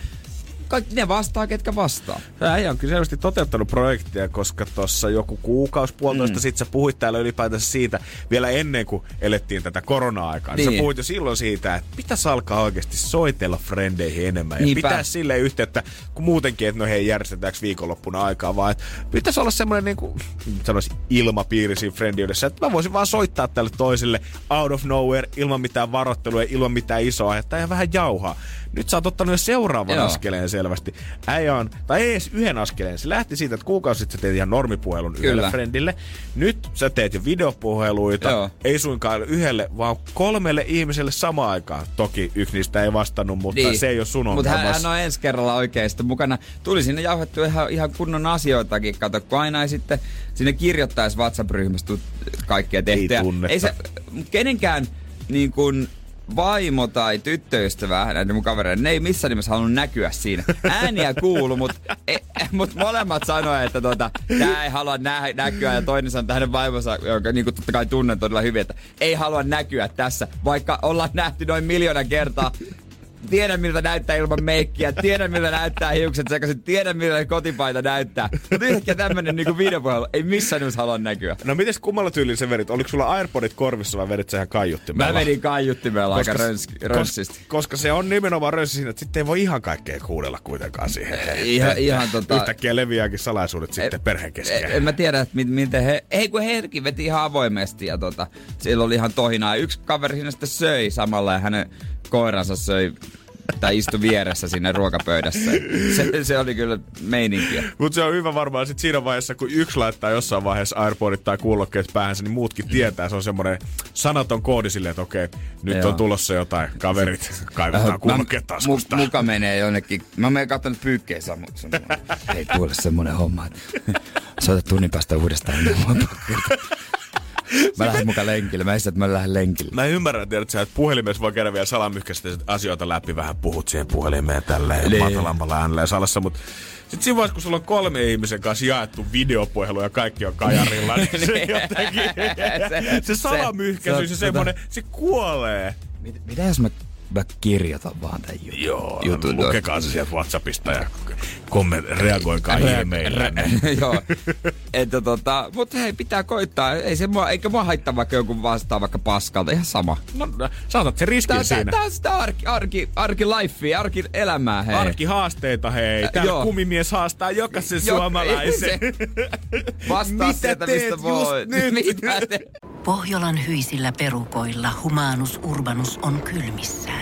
Ja Kaikki ne vastaa, ketkä vastaa. Äijä on kyllä selvästi toteuttanut projektia, koska tuossa joku kuukausi, puolitoista mm. sitten sä puhuit täällä ylipäätänsä siitä, vielä ennen kuin elettiin tätä korona-aikaa. Niin. Sä Niin. puhuit jo silloin siitä, että pitäisi alkaa oikeasti soitella frendeihin enemmän. Ja Niinpä. pitää sille yhteyttä, kun muutenkin, että no hei, järjestetäänkö viikonloppuna aikaa, vaan että pitäisi olla semmoinen niin kuin, sanoisin, ilmapiiri siinä friendiydessä, että mä voisin vaan soittaa tälle toiselle out of nowhere, ilman mitään varoittelua, ilman mitään isoa aihetta ja vähän jauhaa. Nyt sä oot ottanut jo seuraavan Joo. askeleen selvästi. Äijä on, tai ei edes yhden askeleen. Se lähti siitä, että kuukausi sitten sä teet ihan normipuhelun Kyllä. yhdelle friendille. Nyt sä teet jo videopuheluita. Joo. Ei suinkaan yhdelle, vaan kolmelle ihmiselle samaan aikaan. Toki yksi niistä ei vastannut, mutta niin. se ei ole sun Mutta hän, hän on ensi kerralla oikein sitten mukana. Tuli sinne jauhettua ihan, ihan kunnon asioitakin. Kato, kun aina ei sitten sinne kirjoittaisi WhatsApp-ryhmästä kaikkea tehtyä. tunnetta. Ei se, kenenkään niin kuin, vaimo tai tyttöystävä, näiden mun kavereiden, ne ei missään nimessä halunnut näkyä siinä. Ääniä kuulu, mutta mut molemmat sanoivat, että tota, tää ei halua nä- näkyä. Ja toinen sanoi, hänen vaimonsa, jonka niin kuin totta kai tunnen todella hyvin, että ei halua näkyä tässä, vaikka ollaan nähty noin miljoona kertaa. Tiedän miltä näyttää ilman meikkiä, tiedän miltä näyttää hiukset sekaisin, tiedän miltä kotipaita näyttää. Mutta yhtäkkiä tämmönen niinku videopuhelu ei missään nimessä halua näkyä. No mites kummalla tyylillä sä vedit? Oliko sulla Airpodit korvissa vai vedit sä ihan kaiuttimella? Mä vedin kaiuttimella aika Koska- röns, rönssisti. Koska, koska se on nimenomaan rönssi siinä, että sitten ei voi ihan kaikkea kuudella kuitenkaan siihen. Ihan- ihan tota- Yhtäkkiä leviääkin salaisuudet sitten perheen kesken. En, en mä tiedä, että mit, miten he... Ei kun hekin veti ihan avoimesti ja tota, siellä oli ihan tohinaa. Yksi kaveri siinä sitten söi samalla ja hänen koiransa söi tai istui vieressä sinne ruokapöydässä. Se, se oli kyllä meininkiä. Mutta se on hyvä varmaan sit siinä vaiheessa, kun yksi laittaa jossain vaiheessa Airpodit tai kuulokkeet päähänsä, niin muutkin tietää. Se on semmoinen sanaton koodi silleen, että okei, nyt Joo. on tulossa jotain. Kaverit, kaivetaan kuulokkeet taskusta. Mu, muka menee jonnekin. Mä menen katson pyykkeissä. Ei kuule semmonen homma. että Soita tunnin päästä uudestaan. Mä lähden mukaan lenkille. Mä esitän, että mä lähden lenkille. Mä ymmärrän, tiedät sä, että puhelimessa voi käydä vielä salamyhkäisesti asioita läpi, vähän puhut siihen puhelimeen tälleen Niin. matalammalla äänellä ja salassa, mutta sitten siinä vaiheessa, kun sulla on kolme ihmisen kanssa jaettu videopuhelu ja kaikki on kajarilla, niin se jotenkin, se, se salamyhkäisyys se- ja semmonen, se kuolee. Mit, mitä jos mä, mä kirjoitan vaan tän jutun? Joo, jutun lukekaa se sieltä Whatsappista ja komment, reagoikaa e-maililla. Joo. Että tota, mutta hei, pitää koittaa. Ei se mua, eikä mua haittaa vaikka joku vastaa vaikka paskalta. Ihan sama. No, saatat se riskin Tää, tää, siinä. tää on sitä arki, arki, arki lifea, arki elämää, hei. Arkihaasteita hei. Ä, Täällä joo. kumimies haastaa jokaisen Jo- suomalaisen. Vastaa Mitä sieltä, teet mistä voi. nyt? Mitä te... Pohjolan hyisillä perukoilla humanus urbanus on kylmissään.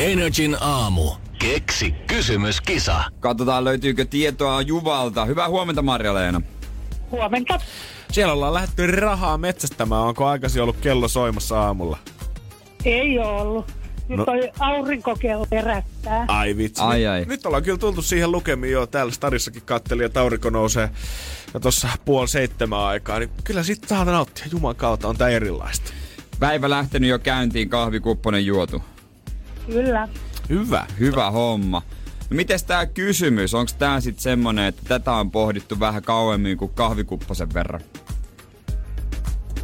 Energin aamu. Keksi kysymyskisa. Katsotaan löytyykö tietoa Juvalta. Hyvää huomenta Marja-Leena. Huomenta. Siellä ollaan lähdetty rahaa metsästämään. Onko aikaisin ollut kello soimassa aamulla? Ei ole ollut. Nyt No. toi aurinkokello herättää. Ai vitsi. Ai, nyt, ai. nyt ollaan kyllä tultu siihen lukemiin jo. Täällä Starissakin kattelin, että aurinko nousee ja tuossa puoli seitsemän aikaa. Niin kyllä sit saa nauttia. Juman kautta on tää erilaista. Päivä lähtenyt jo käyntiin, kahvikupponen juotu. Kyllä. Hyvä. Hyvä homma. No mites tää kysymys? Onko tää sit semmonen, että tätä on pohdittu vähän kauemmin kuin kahvikupposen verran?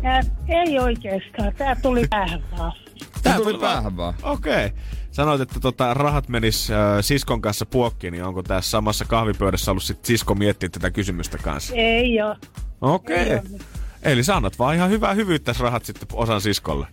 Ää, ei oikeastaan. Tää tuli päähän vaan. Tää tuli päähän vaan. Okei. Okay. Sanoit, että tota, rahat menis äh, siskon kanssa puokkiin, niin onko tässä samassa kahvipöydässä ollut sit sisko miettiä tätä kysymystä kanssa? Ei oo. Okei. Ei Okay. Eli sä annat vaan ihan hyvää hyvyyttä rahat sitten osan siskolle.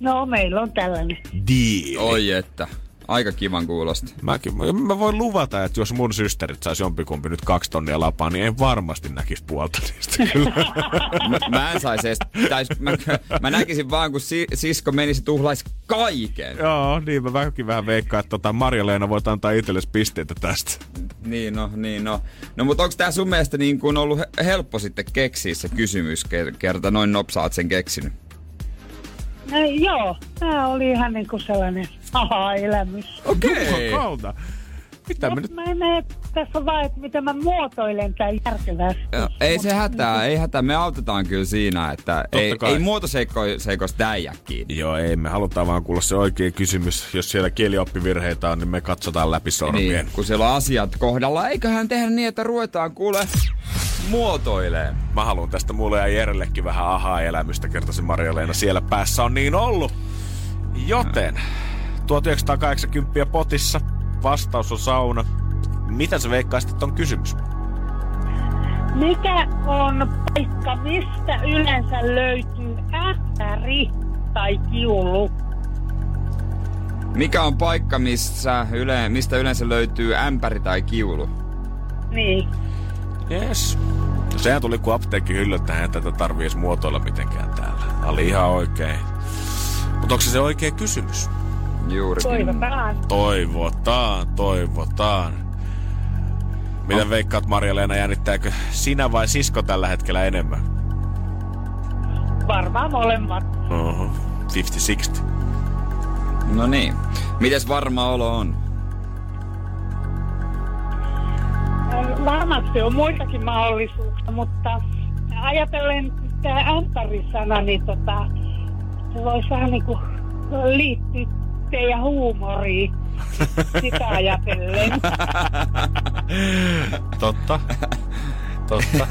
No, meillä on tällainen. Deal. Oi että. Aika kivan kuulosta. Mäkin, mä, mä voin luvata, että jos mun systerit sais jompikumpi nyt kaksi tonnia lapaa, niin en varmasti näkisi puolta niistä kyllä. Mä, mä en saisi edes, tai mä, mä näkisin vaan, kun si, sisko menisi tuhlaisi kaiken. Joo, niin mä vähänkin vähän veikkaan, että tota Marja-Leena voit antaa itsellesi pisteitä tästä. Niin no, niin no. No mutta onko tää sun mielestä niin kuin ollut he- helppo sitten keksiä se kysymys, ker- kerta noin nopsaat sen keksinyt? No, joo, tää oli ihan niinku sellainen aha-elämys. Okei. Jumalauta. Mitä me Mut nyt... mä en näe tässä vaan, että miten mä muotoilen tän järkevästi. Joo, Ei se hätää, ei hätää. Me autetaan kyllä siinä, että ei, kai. ei muotoseikoista däijä kiinni. Joo, ei, me halutaan vaan kuulla se oikea kysymys. Jos siellä kielioppivirheitä on, niin me katsotaan läpi sormien. Niin, kun siellä on asiat kohdalla. Eiköhän tehdä niin, että ruvetaan kuule muotoileen. Mä haluan tästä mulle ja Jerellekin vähän ahaa-elämystä, kertoisi Marja-Leena. Siellä päässä on niin ollut. Joten, 1980 potissa, vastaus on sauna. Mitä sä veikkaisit, että on kysymys? Mikä on paikka, mistä yleensä löytyy ähtäri tai kiulu? Mikä on paikka, missä yle, mistä yleensä löytyy ämpäri tai kiulu? Niin. Yes. No sehän tuli kun apteekki hyllöt tähän, tätä tarvii edes muotoilla mitenkään täällä. Tää oli ihan oikein. Mutta onko se se oikea kysymys? Juurikin. Toivotaan. Toivotaan, toivotaan. Mitä veikkaat Marja-Leena, jännittääkö sinä vai sisko tällä hetkellä enemmän? Varmaan molemmat. Oho, 50-60. No niin. Mites varma olo on? Varmasti on muitakin mahdollisuuksia, mutta ajatellen tämä ämpärisana, niin tota, se voisi vähän niin kuin liittyä teidän huumoriin. Sitä ajatellen. Totta. Totta.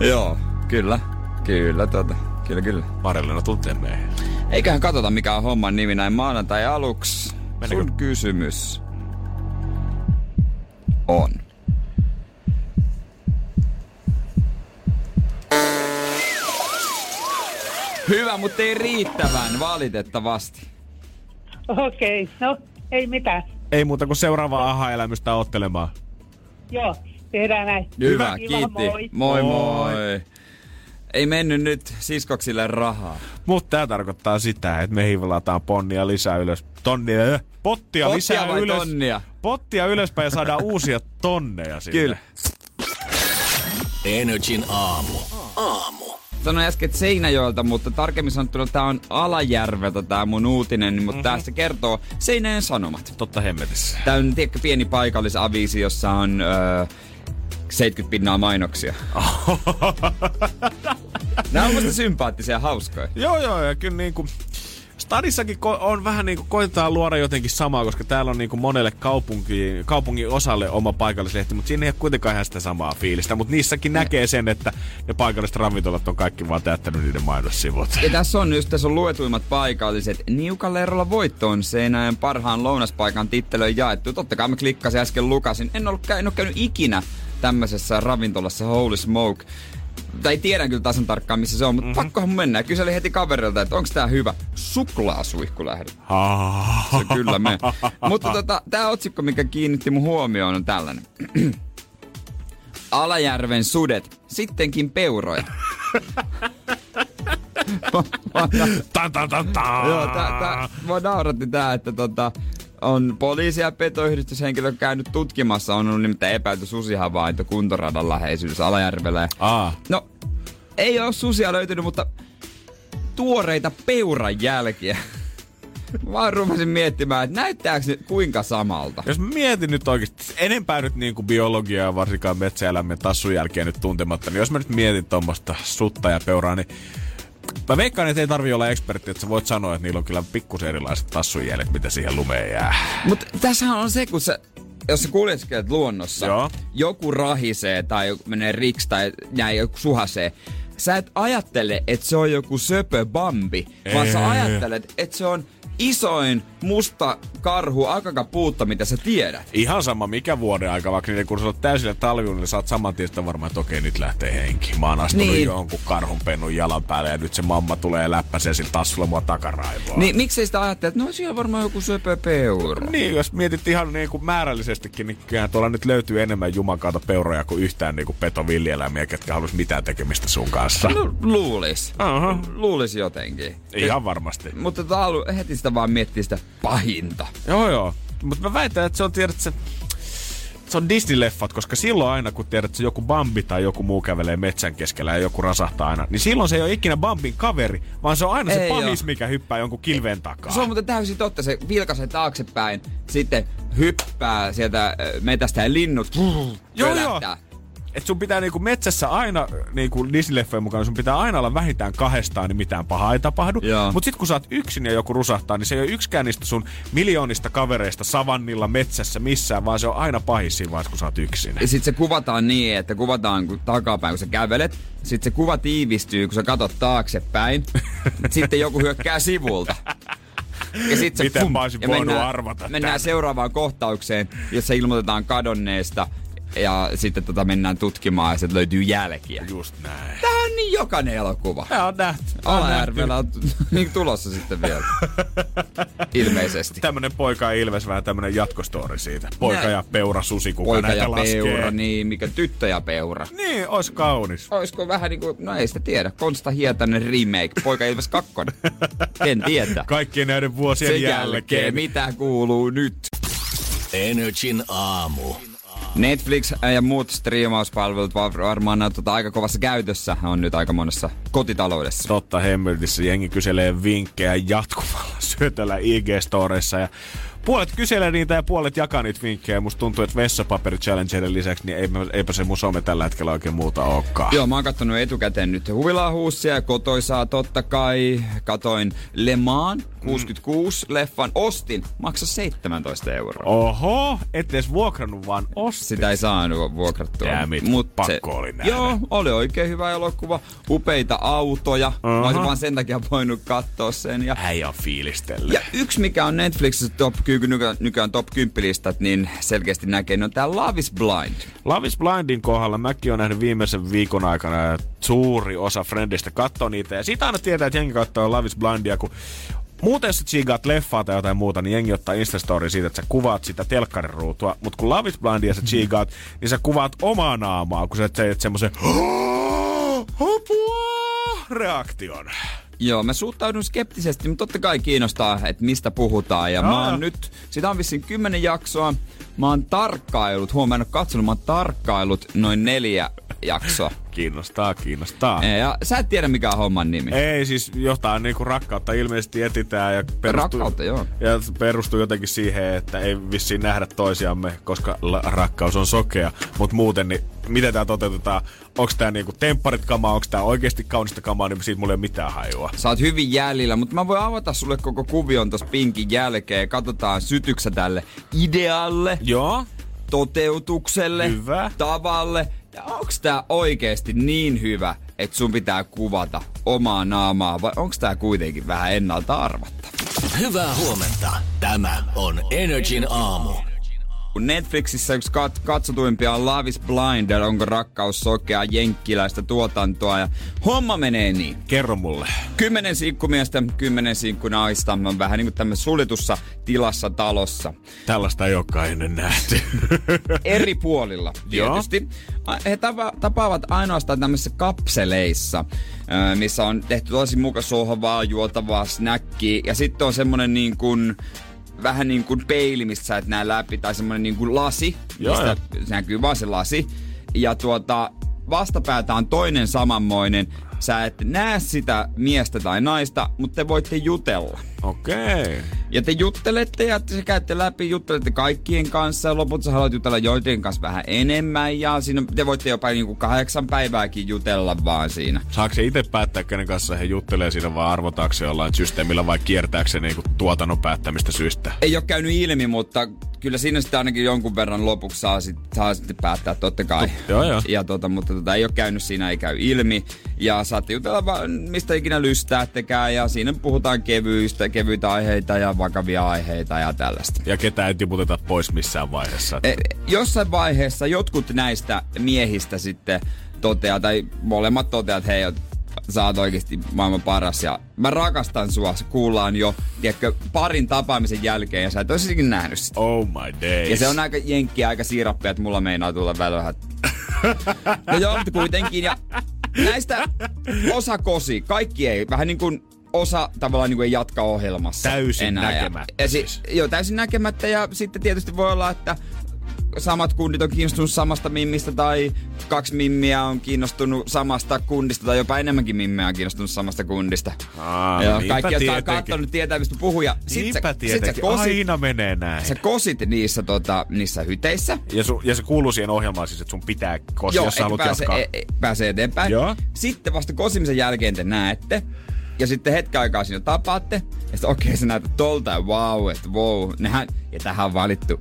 Joo, kyllä. Kyllä, tota. Kyllä, kyllä. Marja-Leena tuntee meidän. Eiköhän katsota, mikä on homman nimi näin maanantai aluksi. Mennäänkö? Sun kysymys on. Hyvä, mutta ei riittävän, valitettavasti. Okei, okay, no ei mitään. Ei muuta kuin seuraavaa aha-elämystä ottelemaan. Joo, tehdään näin. Hyvä, Kiva, kiitti. moi. Moi moi. Moi. Ei mennyt nyt siskoksille rahaa. Mutta tämä tarkoittaa sitä, että me hivlataan ponnia lisää ylös. Tonnia, äh, pottia, Pottia lisää vai ylös. tonnia? Pottia ylöspäin ja saadaan uusia tonneja sinne. Kyllä. Energin aamu. Aamu. Sanoin äsken että Seinäjoelta, mutta tarkemmin sanottuna tämä on Alajärveltä tämä mun uutinen, mutta mm-hmm. tästä kertoo Seinäjoen Sanomat. Totta hemmetissä. Tämä on tiedätkö, pieni paikallisaviisi, jossa on öö, 70 pinnaa mainoksia. Nämä on musta sympaattisia ja hauskoja. Joo, joo, ja kyllä niinku... Stadissakin ko- on vähän niinku koitetaan luoda jotenkin samaa, koska täällä on niinku monelle kaupunki, kaupungin osalle oma paikallislehti, mutta siinä ei ole kuitenkaan ihan sitä samaa fiilistä. Mutta niissäkin näkee sen, että ne paikalliset ravintolat on kaikki vaan täyttänyt niiden mainossivut. Ja tässä on just, tässä on luetuimmat paikalliset. Niukalla erolla voittoon Seinäjoen parhaan lounaspaikan tittelöön jaettu. Totta kai mä klikkasin äsken lukasin. En, ollut, en ole käynyt ikinä tämmöisessä ravintolassa Holy Smoke. Tai tiedän kyllä tasan tarkkaan, missä se on, mutta mm-hmm. pakkohan mun mennä. Kyselin heti kaverilta, että onko tää hyvä suklaasuihkulähde. Se kyllä me. Mutta tota, tää otsikko, mikä kiinnitti mun huomioon, on tällainen. Alajärven sudet, sittenkin peuroja. Ta, ta, ta, ta. Joo, tää, tää, mua nauratti tää, että tota, on poliisi ja petoyhdistyshenkilö käynyt tutkimassa, on ollut nimittäin epäilty susihavainto kuntoradan läheisyydessä Alajärvellä. Aa. No, ei ole susia löytynyt, mutta tuoreita peuran jälkiä. Mä vaan rupesin miettimään, että näyttääkö se kuinka samalta. Jos mietin nyt oikeasti, enempää nyt niin kuin biologiaa ja varsinkaan metsäelämien tassun jälkeen nyt tuntematta, niin jos mä nyt mietin tuommoista sutta ja peuraa, niin Mä veikkaan, että ei tarvi olla ekspertti, että sä voit sanoa, että niillä on kyllä pikkusen erilaiset tassunjäljet, mitä siihen lumeen jää. Mutta tässähän on se, kun sä, jos sä kuljeskelet luonnossa, Joo. joku rahisee tai joku menee riksi tai näin, joku suhasee, sä et ajattele, että se on joku söpö bambi, vaan sä Ei. ajattelet, että se on isoin musta karhu akakapuutta, mitä sä tiedät. Ihan sama mikä vuoden aika, vaikka niin kun sä oot täysillä talviunilla, niin sä oot saman tien varmaan, että okei, nyt lähtee henki. Mä oon astunut Niin. jonkun karhun pennun jalan päälle ja nyt se mamma tulee ja läppäsee sillä tassulla mua takaraivoa. Niin miksei sitä ajattele, että no siellä on varmaan joku söpö peura. Niin, jos mietit ihan niin kuin määrällisestikin, niin kyllähän tuolla nyt löytyy enemmän jumakaata peuroja kuin yhtään niin kuin petovillieläimiä, ketkä haluaisi mitään tekemistä sun kanssa. No luulis. Aha. Luulis jotenkin. Ihan varmasti. Mutta tota, heti sitä vaan miettii sitä pahinta. Joo, joo. Mutta mä väitän, että se on, tiedät, se, se on Disney-leffat, koska silloin aina, kun tiedät, että joku Bambi tai joku muu kävelee metsän keskellä ja joku rasahtaa aina, niin silloin se ei ole ikinä Bambin kaveri, vaan se on aina se Ei pahis, oo. mikä hyppää jonkun kilven takaa. Se on muuten täysin totta. Se vilkaisee taaksepäin, sitten hyppää sieltä äh, metästä ja linnut Joo, joo. Et sun pitää niinku metsässä aina, niinku Disney-leffojen mukaan, sun pitää aina olla vähintään kahdestaan, niin mitään pahaa ei tapahdu. Joo. Mut sit kun sä oot yksin ja joku rusahtaa, niin se ei ole yksikään niistä sun miljoonista kavereista savannilla, metsässä, missään, vaan se on aina pahis siinä vaiheessa, kun sä oot yksin. Ja sit se kuvataan niin, että kuvataan kun takapäin, kun sä kävelet. Sitten se kuva tiivistyy, kun sä katot taaksepäin. sitten joku hyökkää sivulta. Ja sit se Miten pum, mä olisin ja voinut mennään, arvata Mennään tän? seuraavaan kohtaukseen, jossa ilmoitetaan kadonneesta. Ja sitten tota mennään tutkimaan ja sieltä löytyy jälkiä. Just näin. Tää on niin jokainen elokuva. Tää on nähty. Alajärvellä on niin tulossa sitten vielä. Ilmeisesti. Tämmönen poika ja Ilves vähän tämmönen jatkostori siitä. Poika Näin. ja peura susi, kuka Poika näitä ja laskee. peura, niin mikä tyttö ja peura. Niin, ois kaunis. Olisiko vähän niinku, no ei sitä tiedä, Konsta Hietanen remake, Poika Ilves 2. Ken tietää. Kaikkien näiden vuosien Sen jälkeen. jälkeen, mitä kuuluu nyt? Energin aamu. Netflix ja muut striimauspalvelut var- varmaan on tota aika kovassa käytössä on nyt aika monessa kotitaloudessa. Totta hemmeltissä jengi kyselee vinkkejä jatkuvalla syötöllä IG-storeissa ja puolet kyselee niitä ja puolet jakaa niitä vinkkejä. Musta tuntuu, että vessapaperi challengerin lisäksi niin eipä, eipä se mun some tällä hetkellä oikein muuta olekaan. Joo, mä oon kattonut etukäteen nyt huvilaa huussia ja kotoisaa totta kai. Katoin Le Mans 66 leffan, ostin, maksa 17 euroa. Oho, et edes vuokrannut vaan ostit. Sitä ei saanut vuokrattua. Damn it, pakko oli nähdä. Joo, oli oikein hyvä elokuva. Upeita autoja. Uh-huh. Mä olisin vaan sen takia voinut katsoa sen. Ja, Äijä on fiilistelle. ja yksi, mikä on Netflixissä top, kyky, nykyään, nykyään top 10 listat, niin selkeästi näkee, on tää Love is Blind. Love is Blindin kohdalla mäkin on nähnyt viimeisen viikon aikana ja suuri osa Friendistä katsoo niitä. Ja siitä aina tietää, että jengi katsoo Love is Blindia, kun Muuten jos chigaat leffaa tai jotain muuta, niin jengi ottaa Instastory siitä, että sä kuvaat sitä telkkarin ruutua. Mutta kun Love is Blindia sä chigaat, niin sä kuvaat omaa naamaa, kun sä teet semmoisen apua reaktion. Joo, mä suhtaudun skeptisesti, mutta totta kai kiinnostaa, että mistä puhutaan. Ja mä Joo. oon nyt, sitä on vissiin kymmenen jaksoa. Mä oon tarkkailut, huomaa, en oo katsonut, mä oon tarkkailut noin neljä jaksoa. Kiinnostaa, kiinnostaa. Ja sä et tiedä mikä on homman nimi. Ei siis jotain niinku rakkautta ilmeisesti etitään ja perustuu, Rakkautta, joo. ja perustuu jotenkin siihen, että ei vissiin nähdä toisiamme, koska la- rakkaus on sokea. Mutta muuten, niin miten tämä toteutetaan? Onko tämä niinku tempparit kamaa, onko tämä oikeasti kaunista kamaa, niin siitä mulla ei ole mitään hajua. Sä oot hyvin jäljellä, mutta mä voin avata sulle koko kuvion tossa pinkin jälkeen. Katsotaan sytyksä tälle idealle, Joo, toteutukselle, Hyvä. tavalle. Onks tää oikeesti niin hyvä, että sun pitää kuvata omaa naamaa, vai onks tää kuitenkin vähän ennalta arvattava? Hyvää huomenta. Tämä on Energin aamu. Kun Netflixissä yksi kat- katsotuimpia on Love is Blind, onko rakkaus sokea jenkkiläistä tuotantoa. Ja homma menee niin. kerro mulle. Kymmenen sinkkumiestä, kymmenen sinkkunaista. On vähän niin kuin tämmöisessä suljetussa tilassa talossa. Tällaista ei olekaan ennen nähty. Eri puolilla tietysti. A- He tapa- tapaavat ainoastaan tämmöisissä kapseleissa, missä on tehty tosi muka sohvaa, juotavaa, snäkkiä. Ja sitten on semmonen niin kuin vähän niin kuin peili, mistä sä et näe läpi, tai semmonen niin kuin lasi, Joo, mistä se näkyy vaan se lasi. Ja tuota, vastapäätä on toinen samanmoinen. Sä et näe sitä miestä tai naista, mutta te voitte jutella. Okei. Okay. Ja te juttelette ja te käytte läpi, juttelette kaikkien kanssa ja loput sä haluat jutella joiden kanssa vähän enemmän ja siinä te voitte jopa niinku kahdeksan päivääkin jutella vaan siinä. Saako se itse päättää, kenen kanssa he juttelee siinä vai arvotaako se jollain systeemillä vai kiertääkö se niinku tuotannon päättämistä syystä? Ei ole käynyt ilmi, mutta kyllä siinä sitten ainakin jonkun verran lopuksi saa, sit, saa sitten päättää totta kai. Tot, joo, joo. Ja tota, mutta tota, ei ole käynyt siinä, ei käy ilmi. Ja saatte jutella vaan mistä ikinä lystäättekään ja siinä puhutaan kevyistä, kevyitä aiheita ja vakavia aiheita ja tällaista. Ja ketään ei tiputeta pois missään vaiheessa. E, jossain vaiheessa jotkut näistä miehistä sitten toteaa, tai molemmat toteaa, että hei, sä oot oikeasti maailman paras ja mä rakastan sua, kuullaan jo, tiedätkö, parin tapaamisen jälkeen ja sä et olisikin nähnyt sitä. Oh my days. Ja se on aika jenkkiä, aika siirappia, että mulla meinaa tulla välillä No joo, kuitenkin. Ja näistä osa kosi, kaikki ei. Vähän niin kuin osa tavallaan niin kuin ei jatka ohjelmassa Täysin enää. näkemättä Ja, ja si- siis. Joo, täysin näkemättä ja sitten tietysti voi olla, että samat kundit on kiinnostunut samasta mimmistä tai kaksi mimmiä on kiinnostunut samasta kundista tai jopa enemmänkin mimmiä on kiinnostunut samasta kundista. Aa, niinpä kaikki, jotka on katsonut, tietää mistä puhuu. Ja sit Niinpä sä, sit sä kosit, Aina menee näin. sä kosit niissä, tota, niissä hyteissä. Ja, su, ja se kuuluu siihen ohjelmaan siis, että sun pitää kosia, jos sä haluat pääsee, jatkaa. e, e, pääsee eteenpäin. Joo. Sitten vasta kosimisen jälkeen te näette. Ja sitten hetken aikaa siinä tapaatte. Ja sitten okei, okay, sä näytät tolta ja wow, että wow. Nehän, ja tähän on valittu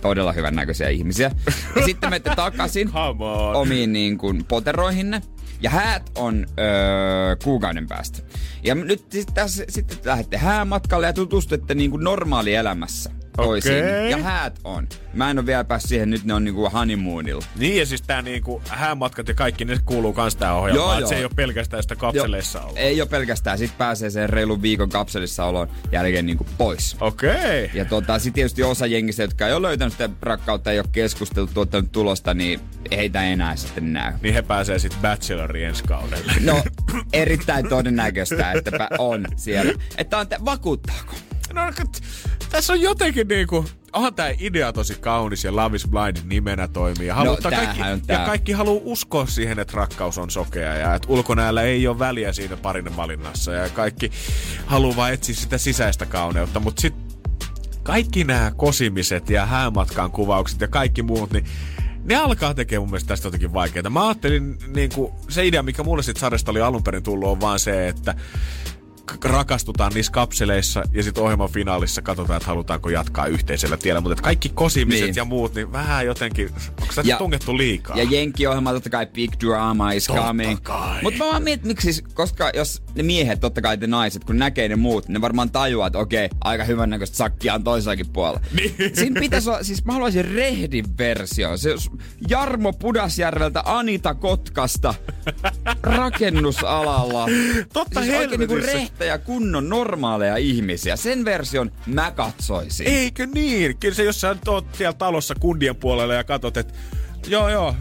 todella hyvän näköisiä ihmisiä. Ja sitten menette takaisin omiin niin kuin, poteroihinne. Ja häät on öö, kuukauden päästä. Ja nyt sit tässä, sitten lähdette häämatkalle ja tutustutte niin kuin normaalielämässä toisiin. Okei. Ja häät on. Mä en ole vielä päässyt siihen, nyt ne on niinku honeymoonilla. Niin ja siis tää niinku häämatkat ja kaikki, ne kuuluu kans tähän ohjelmaan. Joo, joo. Se ei ole pelkästään sitä kapseleissa olla. Ei ole pelkästään. Sitten pääsee sen reilun viikon kapselissa olon jälkeen niinku pois. Okei. Okay. Ja tota, sit tietysti osa jengistä, jotka ei ole löytänyt sitä rakkautta, ei ole keskusteltu, tuottanut tulosta, niin heitä ei enää sitten näy. Niin he pääsee sitten Bacheloriin ensi kaudelle. No, erittäin todennäköistä, että on siellä. Että on, te- vakuuttaako? No, tässä on jotenkin niinku, onhan tää idea tosi kaunis ja Love is Blind nimenä toimii. Ja, halutaan tämähän kaikki, on ja kaikki haluaa uskoa siihen, että rakkaus on sokea ja että ulkonäöllä ei ole väliä siinä parin valinnassa. Ja kaikki haluaa vaan etsiä sitä sisäistä kauneutta, mutta sitten kaikki nämä kosimiset ja häämatkan kuvaukset ja kaikki muut, niin ne alkaa tekemään mun mielestä tästä jotenkin vaikeaa. Mä ajattelin, niin kuin, se idea, mikä mulle siitä sarjasta oli alun perin tullut, on vaan se, että rakastutaan niissä kapseleissa ja sitten ohjelman finaalissa katsotaan, että halutaanko jatkaa yhteisellä tiellä. Mutta kaikki kosimiset Niin. ja muut, niin vähän jotenkin, onko sitä Ja- tungettu liikaa? Ja Jenkki-ohjelma totta kai Big Drama is Totta coming. Mutta mä vaan mietin, miksi siis, koska jos ne miehet, totta kai te naiset, kun näkee ne muut, ne varmaan tajuaa, että okei, aika hyvän näköistä sakkia on toisellakin puolella. Niin. Siinä pitäisi olla, siis mä haluaisin rehdin versio. Se jos Jarmo Pudasjärveltä, Anita Kotkasta, rakennusalalla. Totta siis oikein niinku helvetissä. Rehtejä, kunnon normaaleja ihmisiä. Sen version mä katsoisin. Eikö niin? Kyllä se, jos sä nyt oot siellä talossa kundien puolella ja katsot, että joo joo,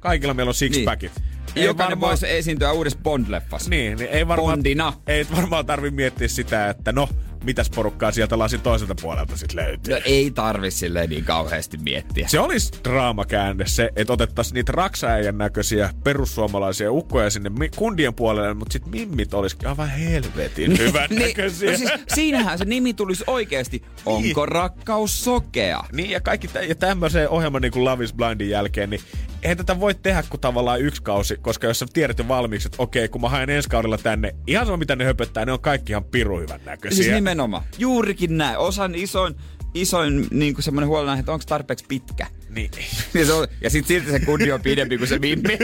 kaikilla meillä on sixpackit. Niin. Jokainen voisi esiintyä uudessa Bond-leffassa. Niin, niin ei varmaan, Bondina. ei varmaan tarvi miettiä sitä, että no, mitäs porukkaa sieltä lasin toiselta puolelta sitten löytyy. No ei tarvi silleen niin kauheasti miettiä. Se olisi draamakäänne se, että otettaisiin niitä raksaäijän näköisiä perussuomalaisia ukkoja sinne kundien puolelle, mutta sitten mimmit olisikin aivan helvetin hyvän näköisiä. no siis, siinähän se nimi tulisi oikeasti. Onko rakkaus sokea? Niin, ja kaikki tä- ja tämmöisen ohjelman niin kuin Love is Blindin jälkeen, niin eihän tätä voi tehdä kuin tavallaan yksi kausi, koska jos sä tiedät jo valmiiksi, että okei, kun mä haen ensi kaudella tänne, ihan sama mitä ne höpöttää, ne on kaikki ihan piru hyvän näköisiä. Siis nimenomaan. Juurikin näin. Osan isoin, isoin niin semmoinen huolenaihe, että onko tarpeeksi pitkä. Niin. Ja, se on, ja sit silti se kundi on pidempi kuin se mimmi.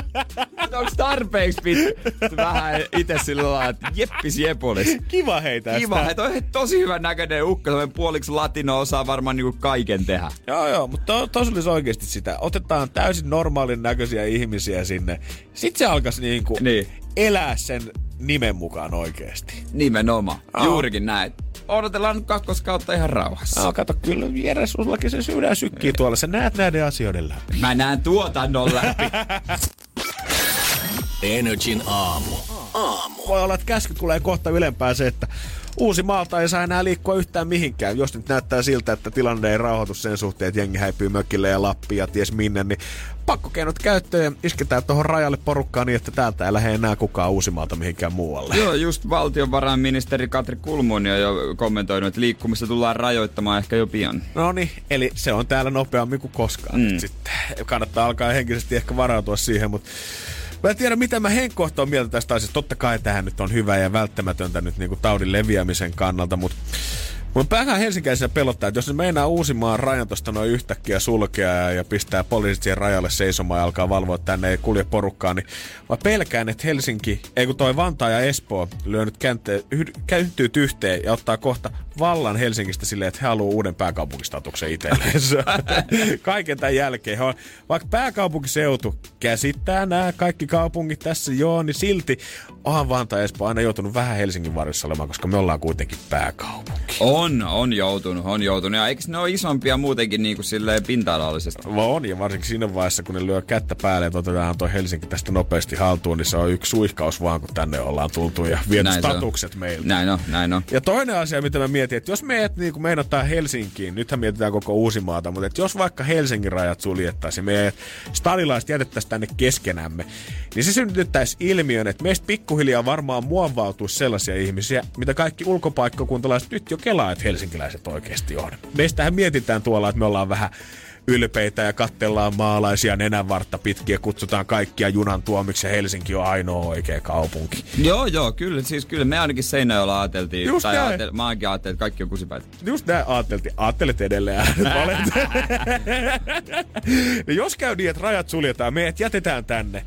onko tarpeeksi pitkä? Vähän itse sillä lailla, että jeppis jepulis. Kiva heitä. Kiva, että on tosi hyvän näköinen ukko, semmoinen puoliksi latino osaa varmaan niinku kaiken tehdä. Joo, joo, mutta to, tos olisi oikeasti sitä. Otetaan täysin normaalin näköisiä ihmisiä sinne. Sitten se alkaisi niinku Niin. elää sen nimen mukaan oikeasti. Nimenomaan. Aa. Juurikin näin. Odotellaan nyt kakkoskautta ihan rauhassa. No, kato, kyllä Jere, sullakin se sydän sykkii tuolla. Sä näet näiden asioiden läpi. Mä näen tuotannon läpi. Energin aamu. Voi olla, että käsky tulee kohta ylempää se, että Uusimaalta ei saa enää liikkua yhtään mihinkään. Jos nyt näyttää siltä, että tilanne ei rauhoitu sen suhteen, että jengi häipyy mökille ja Lappiin ja ties minne, niin pakkokeinot käyttöön ja isketään tuohon rajalle porukkaan niin, että täältä ei lähde enää kukaan Uusimaalta mihinkään muualle. Joo, just valtiovarainministeri Katri Kulmuni on jo kommentoinut, että liikkumista tullaan rajoittamaan ehkä jo pian. No niin, eli se on täällä nopeammin kuin koskaan. Mm. Sitten kannattaa alkaa henkisesti ehkä varautua siihen, mutta Mä en tiedä, mitä mä henkkohta on mieltä tästä asiasta. Totta kai tähän nyt on hyvä ja välttämätöntä nyt niin kuin taudin leviämisen kannalta, mutta Mun päähän helsinkäisenä pelottaa, että jos ne meinaa Uusimaan rajan tuosta noin yhtäkkiä sulkea ja pistää poliisit siihen rajalle seisomaan ja alkaa valvoa että tänne ei kulje porukkaa, niin mä pelkään, että Helsinki, ei kun toi Vantaa ja Espoo lyö nyt käyntyy yhteen ja ottaa kohta vallan Helsingistä silleen, että he haluaa uuden pääkaupunkistatuksen itselleen. Kaiken tämän jälkeen. Vaikka pääkaupunkiseutu käsittää nämä kaikki kaupungit tässä joo, niin silti onhan Vantaa ja Espoo aina joutunut vähän Helsingin varressa olemaan, koska me ollaan kuitenkin pääkaupunki. On, on joutunut, on joutunut. Ja eikö ne ole isompia muutenkin niin kuin silleen pinta-alallisesti? On, ja varsinkin siinä vaiheessa, kun ne lyö kättä päälle, että otetaan toi Helsinki tästä nopeasti haltuun, niin se on yksi suihkaus vaan, kun tänne ollaan tultu ja viety näin statukset meiltä. Näin on, näin on. Ja toinen asia, mitä mä mietin, että jos meidät niin kuin meinottaa Helsinkiin, nythän mietitään koko Uusimaata, mutta että jos vaikka Helsingin rajat suljettaisiin, me stadilaiset jätettäisiin tänne keskenämme, niin se synnyttäisi ilmiön, että meistä pikkuhiljaa varmaan muovautuisi sellaisia ihmisiä, mitä kaikki ulkopaikkakuntalaiset nyt jo kelaa, että helsinkiläiset oikeasti on. Meistähän mietitään tuolla, että me ollaan vähän ylpeitä ja kattellaan maalaisia nenänvartta pitkiä, kutsutaan kaikkia junan tuomiksi ja Helsinki on ainoa oikea kaupunki. Joo, joo, kyllä, siis kyllä me ainakin Seinäjoella ajateltiin, Just tai ajattel, mä ainakin ajattelin, että kaikki on kusipäitä. Just näin ajateltiin, ajattelet edelleen no jos käy niin, että rajat suljetaan, meidät jätetään tänne,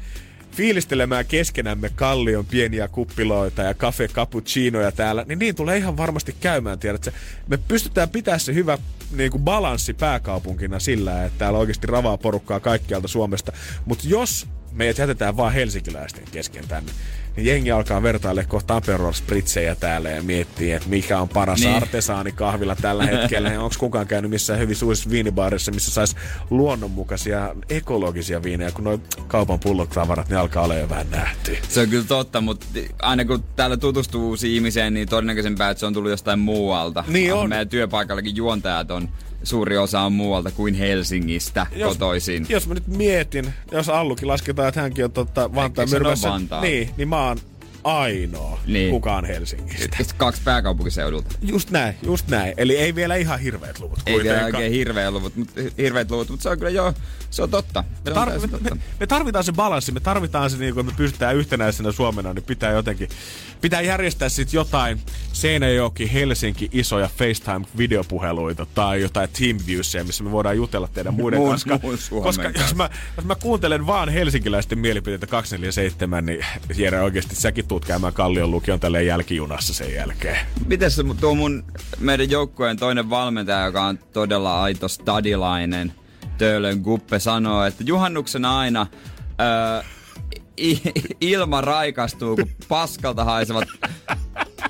fiilistelemään keskenämme kallion pieniä kuppiloita ja kafe cappuccinoja täällä, niin niin tulee ihan varmasti käymään, tiedätkö? Me pystytään pitämään se hyvä niin kuin balanssi pääkaupunkina sillä, että täällä oikeasti ravaa porukkaa kaikkialta Suomesta. Mutta jos meidät jätetään vaan helsinkiläisten kesken tänne, niin jengi alkaa vertailla kohta Aperol Spritzejä täällä ja miettii, että mikä on paras niin. artesaanikahvilla tällä hetkellä. Onko kukaan käynyt missään hyvin suurissa viinibaarissa, missä saisi luonnonmukaisia, ekologisia viinejä, kun noin kaupan pullotavarat, niin alkaa olla jo vähän nähty. Se on kyllä totta, mutta aina kun täällä tutustuu uusiin ihmiseen, niin todennäköisempää, että se on tullut jostain muualta. Niin on. Meidän työpaikallakin juontajat on suuri osa on muualta kuin Helsingistä jos, kotoisin. Jos mä nyt mietin, jos Allukin lasketaan, että hänkin on totta Vantaan myrmässä, niin, niin mä oon ainoa niin. kukaan Helsingistä. Kaksi pääkaupunkiseudulta. Just näin, just näin. Eli ei vielä ihan hirveät luvut. Ei vielä oikein hirveät luvut, mutta hirveät luvut, mutta se on kyllä jo, se on totta. Me, tar- me, totta. Me, me, tarvitaan se balanssi, me tarvitaan se, niin kun me pystytään yhtenäisenä Suomena, niin pitää jotenkin, pitää järjestää sitten jotain Seinäjoki, Helsinki, isoja FaceTime-videopuheluita tai jotain TeamViewsia, missä me voidaan jutella teidän muiden muun, kanssa. Muun koska jos mä, jos mä kuuntelen vaan helsinkiläisten mielipiteitä 247, niin Jere oikeasti säkin tuut käymään Kallion lukion tälle jälkijunassa sen jälkeen. Miten se tuo mun meidän joukkueen toinen valmentaja, joka on todella aito stadilainen, Töölön Guppe sanoo, että juhannuksena aina öö, ilma raikastuu, kun paskalta haisevat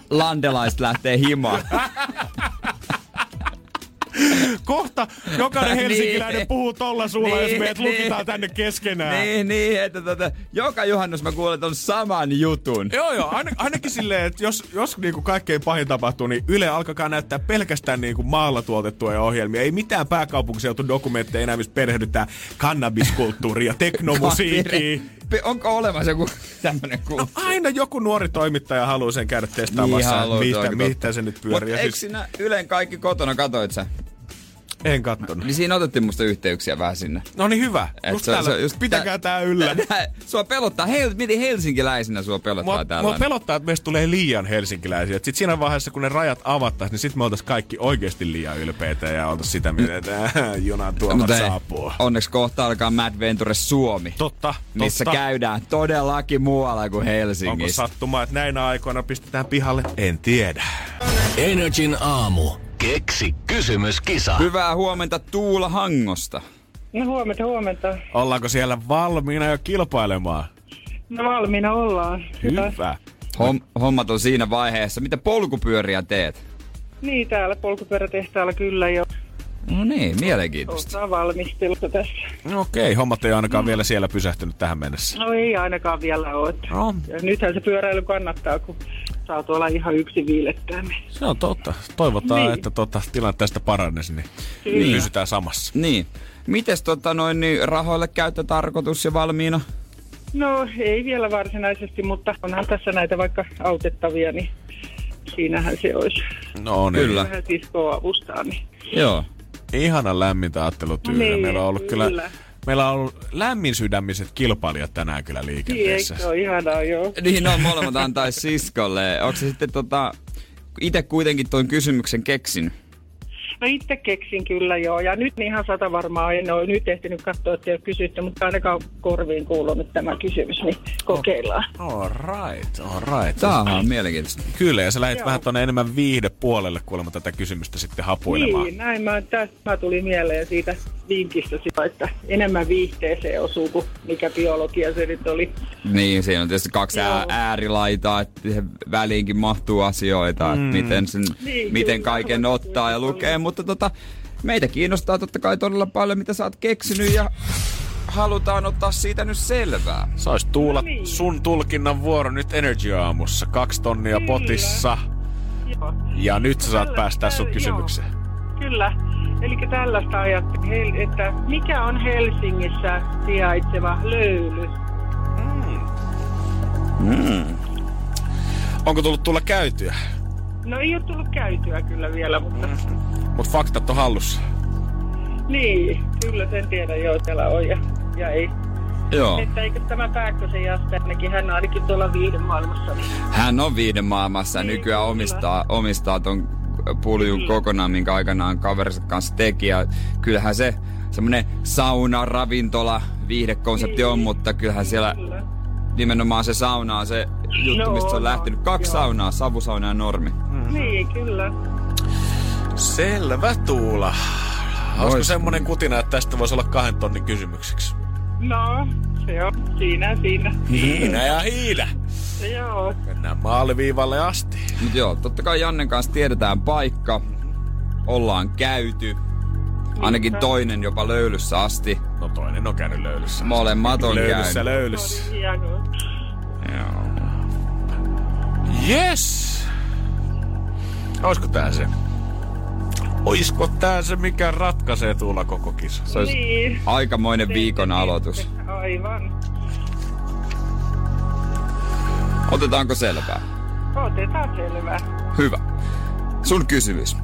landelaiset lähtee himaan. Kohta jokainen niin. helsinkiläinen niin, puhuu tolla suulla, niin, jos meidät niin, lukitaan tänne keskenään. Niin, niin että tota, joka juhannus mä kuulen ton saman jutun. Joo, joo. Ain, ainakin silleen, että jos, jos niinku kaikkein pahin tapahtuu, niin Yle alkakaa näyttää pelkästään niinku maalla tuotettuja ohjelmia. Ei mitään dokumentteja enää, missä perehdytään kannabiskulttuuria, teknomusiikkia. Onko olemassa joku tämmönen kulttuuri? No, aina joku nuori toimittaja haluaa sen käydä testaamassa, niin, mistä, mistä se nyt pyörii. Mutta eikö siis... sinä Ylen kaikki kotona katoit sä? En kattonut. Niin siinä otettiin musta yhteyksiä vähän sinne. No niin hyvä. Et just täällä, se, just pitäkää tää yllä. Tää, sua pelottaa, hei, miten helsinkiläisinä sua pelottaa mua, täällä? Mua pelottaa, että meistä tulee liian helsinkiläisiä. Sitten siinä vaiheessa, kun ne rajat avattaisiin, niin sitten me oltais kaikki oikeasti liian ylpeitä ja oltais sitä mieltä, että junan tuomat saapuu. Onneksi kohta alkaa Mad Venture Suomi. Totta, Missä totta. käydään todellakin muualla kuin Helsingissä. Onko sattumaa, että näinä aikoina pistetään pihalle? En tiedä. Energin aamu. Keksi kysymyskisa. Hyvää huomenta Tuula Hangosta. No huomenta, huomenta. Ollaanko siellä valmiina jo kilpailemaan? No valmiina ollaan. Hyvä. Hyvä. Hom- hommat on siinä vaiheessa. Mitä polkupyöriä teet? Niin, täällä polkupyörätehtaalla kyllä jo. No niin, mielenkiintoista. Ollaan valmistelussa tässä. No okei, hommat ei ainakaan mm. vielä siellä pysähtynyt tähän mennessä. No ei ainakaan vielä ole. No. Ja nythän se pyöräily kannattaa, kun saa tuolla ihan yksi viilettää. Niin. Se on totta. Toivotaan, Niin. että tota, tilanne tästä paranesi, niin Kyllä. pysytään samassa. Niin. Mites tota noin, niin rahoille käyttötarkoitus ja valmiina? No ei vielä varsinaisesti, mutta onhan tässä näitä vaikka autettavia, niin siinähän se olisi. No niin. Kyllä. Vähän siskoa avustaa, niin Joo. Ihana lämmintä ajattelutyyliä. Niin, meillä on ollut kyllä, kyllä. meillä on ollut lämmin sydämiset kilpailijat tänään kyllä liikenteessä. eikö ihanaa, joo. Niin no, molemmat antaisi siskolle. Onko se sitten tota, itse kuitenkin tuon kysymyksen keksin? No itse keksin kyllä joo, ja nyt ihan sata varmaan en ole nyt ehtinyt katsoa, että ei ole kysytty, mutta ainakaan korviin kuulunut tämä kysymys, niin kokeillaan. All right, all right. Tämähän on mielenkiintoista. Kyllä, ja sä lähdit Joo. vähän tuonne enemmän viihdepuolelle kuulemma tätä kysymystä sitten hapuilemaan. Niin, näin mä, tästä mä tuli mieleen siitä vinkistä, sitä, että enemmän viihteeseen osuu kuin mikä biologia se nyt oli. Niin, siinä on tietysti kaksi Joo. ää- äärilaitaa, että väliinkin mahtuu asioita, että miten, sen, Niin, miten kyllä, kaiken ottaa ja lukee. Mutta tota, meitä kiinnostaa totta kai todella paljon, mitä sä oot keksinyt ja halutaan ottaa siitä nyt selvää. Se olisi Tuula No niin. sun tulkinnan vuoro nyt Energy-aamussa. Kaksi tonnia Kyllä. potissa. Joo. Ja nyt sä saat Tällä- päästää sun kysymykseen. Kyllä. Eli tällaista ajattelin, että mikä on Helsingissä sijaitseva löyly? Onko tullut tulla käytyä? No ei ole tullut käytyä kyllä vielä, mutta Mut faktat on hallussa. niin, kyllä sen tiedän joo, täällä on ja, ja ei. Joo. Että eikö tämä Pääkkösen Jasternekin, hän on ainakin tuolla viiden maailmassa, niin Hän on viiden maailmassa ja Niin, nykyään kyllä. omistaa, omistaa ton puljun Kyllä. kokonaan, minkä aikanaan kaverinsa kanssa teki. Ja kyllähän se semmonen sauna, ravintola, viihdekonsepti on, mutta kyllähän siellä Niin. kyllä. nimenomaan se sauna on se juttu, No, mistä se on lähtenyt. Kaksi joo. saunaa, savusauna ja normi. Niin, kyllä. Selvä Tuula. Olisiko Ois. semmonen kutina, että tästä voisi olla kahden tonnin kysymykseksi? No, se on siinä, siinä. Hiina ja hiina. Joo, Mennään maaliviivalle asti. Mut joo, totta kai Jannen kanssa tiedetään paikka. Ollaan käyty. Ainakin toinen jopa löylyssä asti. No toinen on käynyt löylyssä. Molemmat on Löylyssä, käynyt. löylyssä. hienoa. Joo. Yes! Olisiko tää se? Oisko tää se, mikä ratkaisee Tuula koko kisa? Se olisi Niin. aikamoinen viikon aloitus. Aivan. Otetaanko selvää? Otetaan selvää. Hyvä. Sun kysymys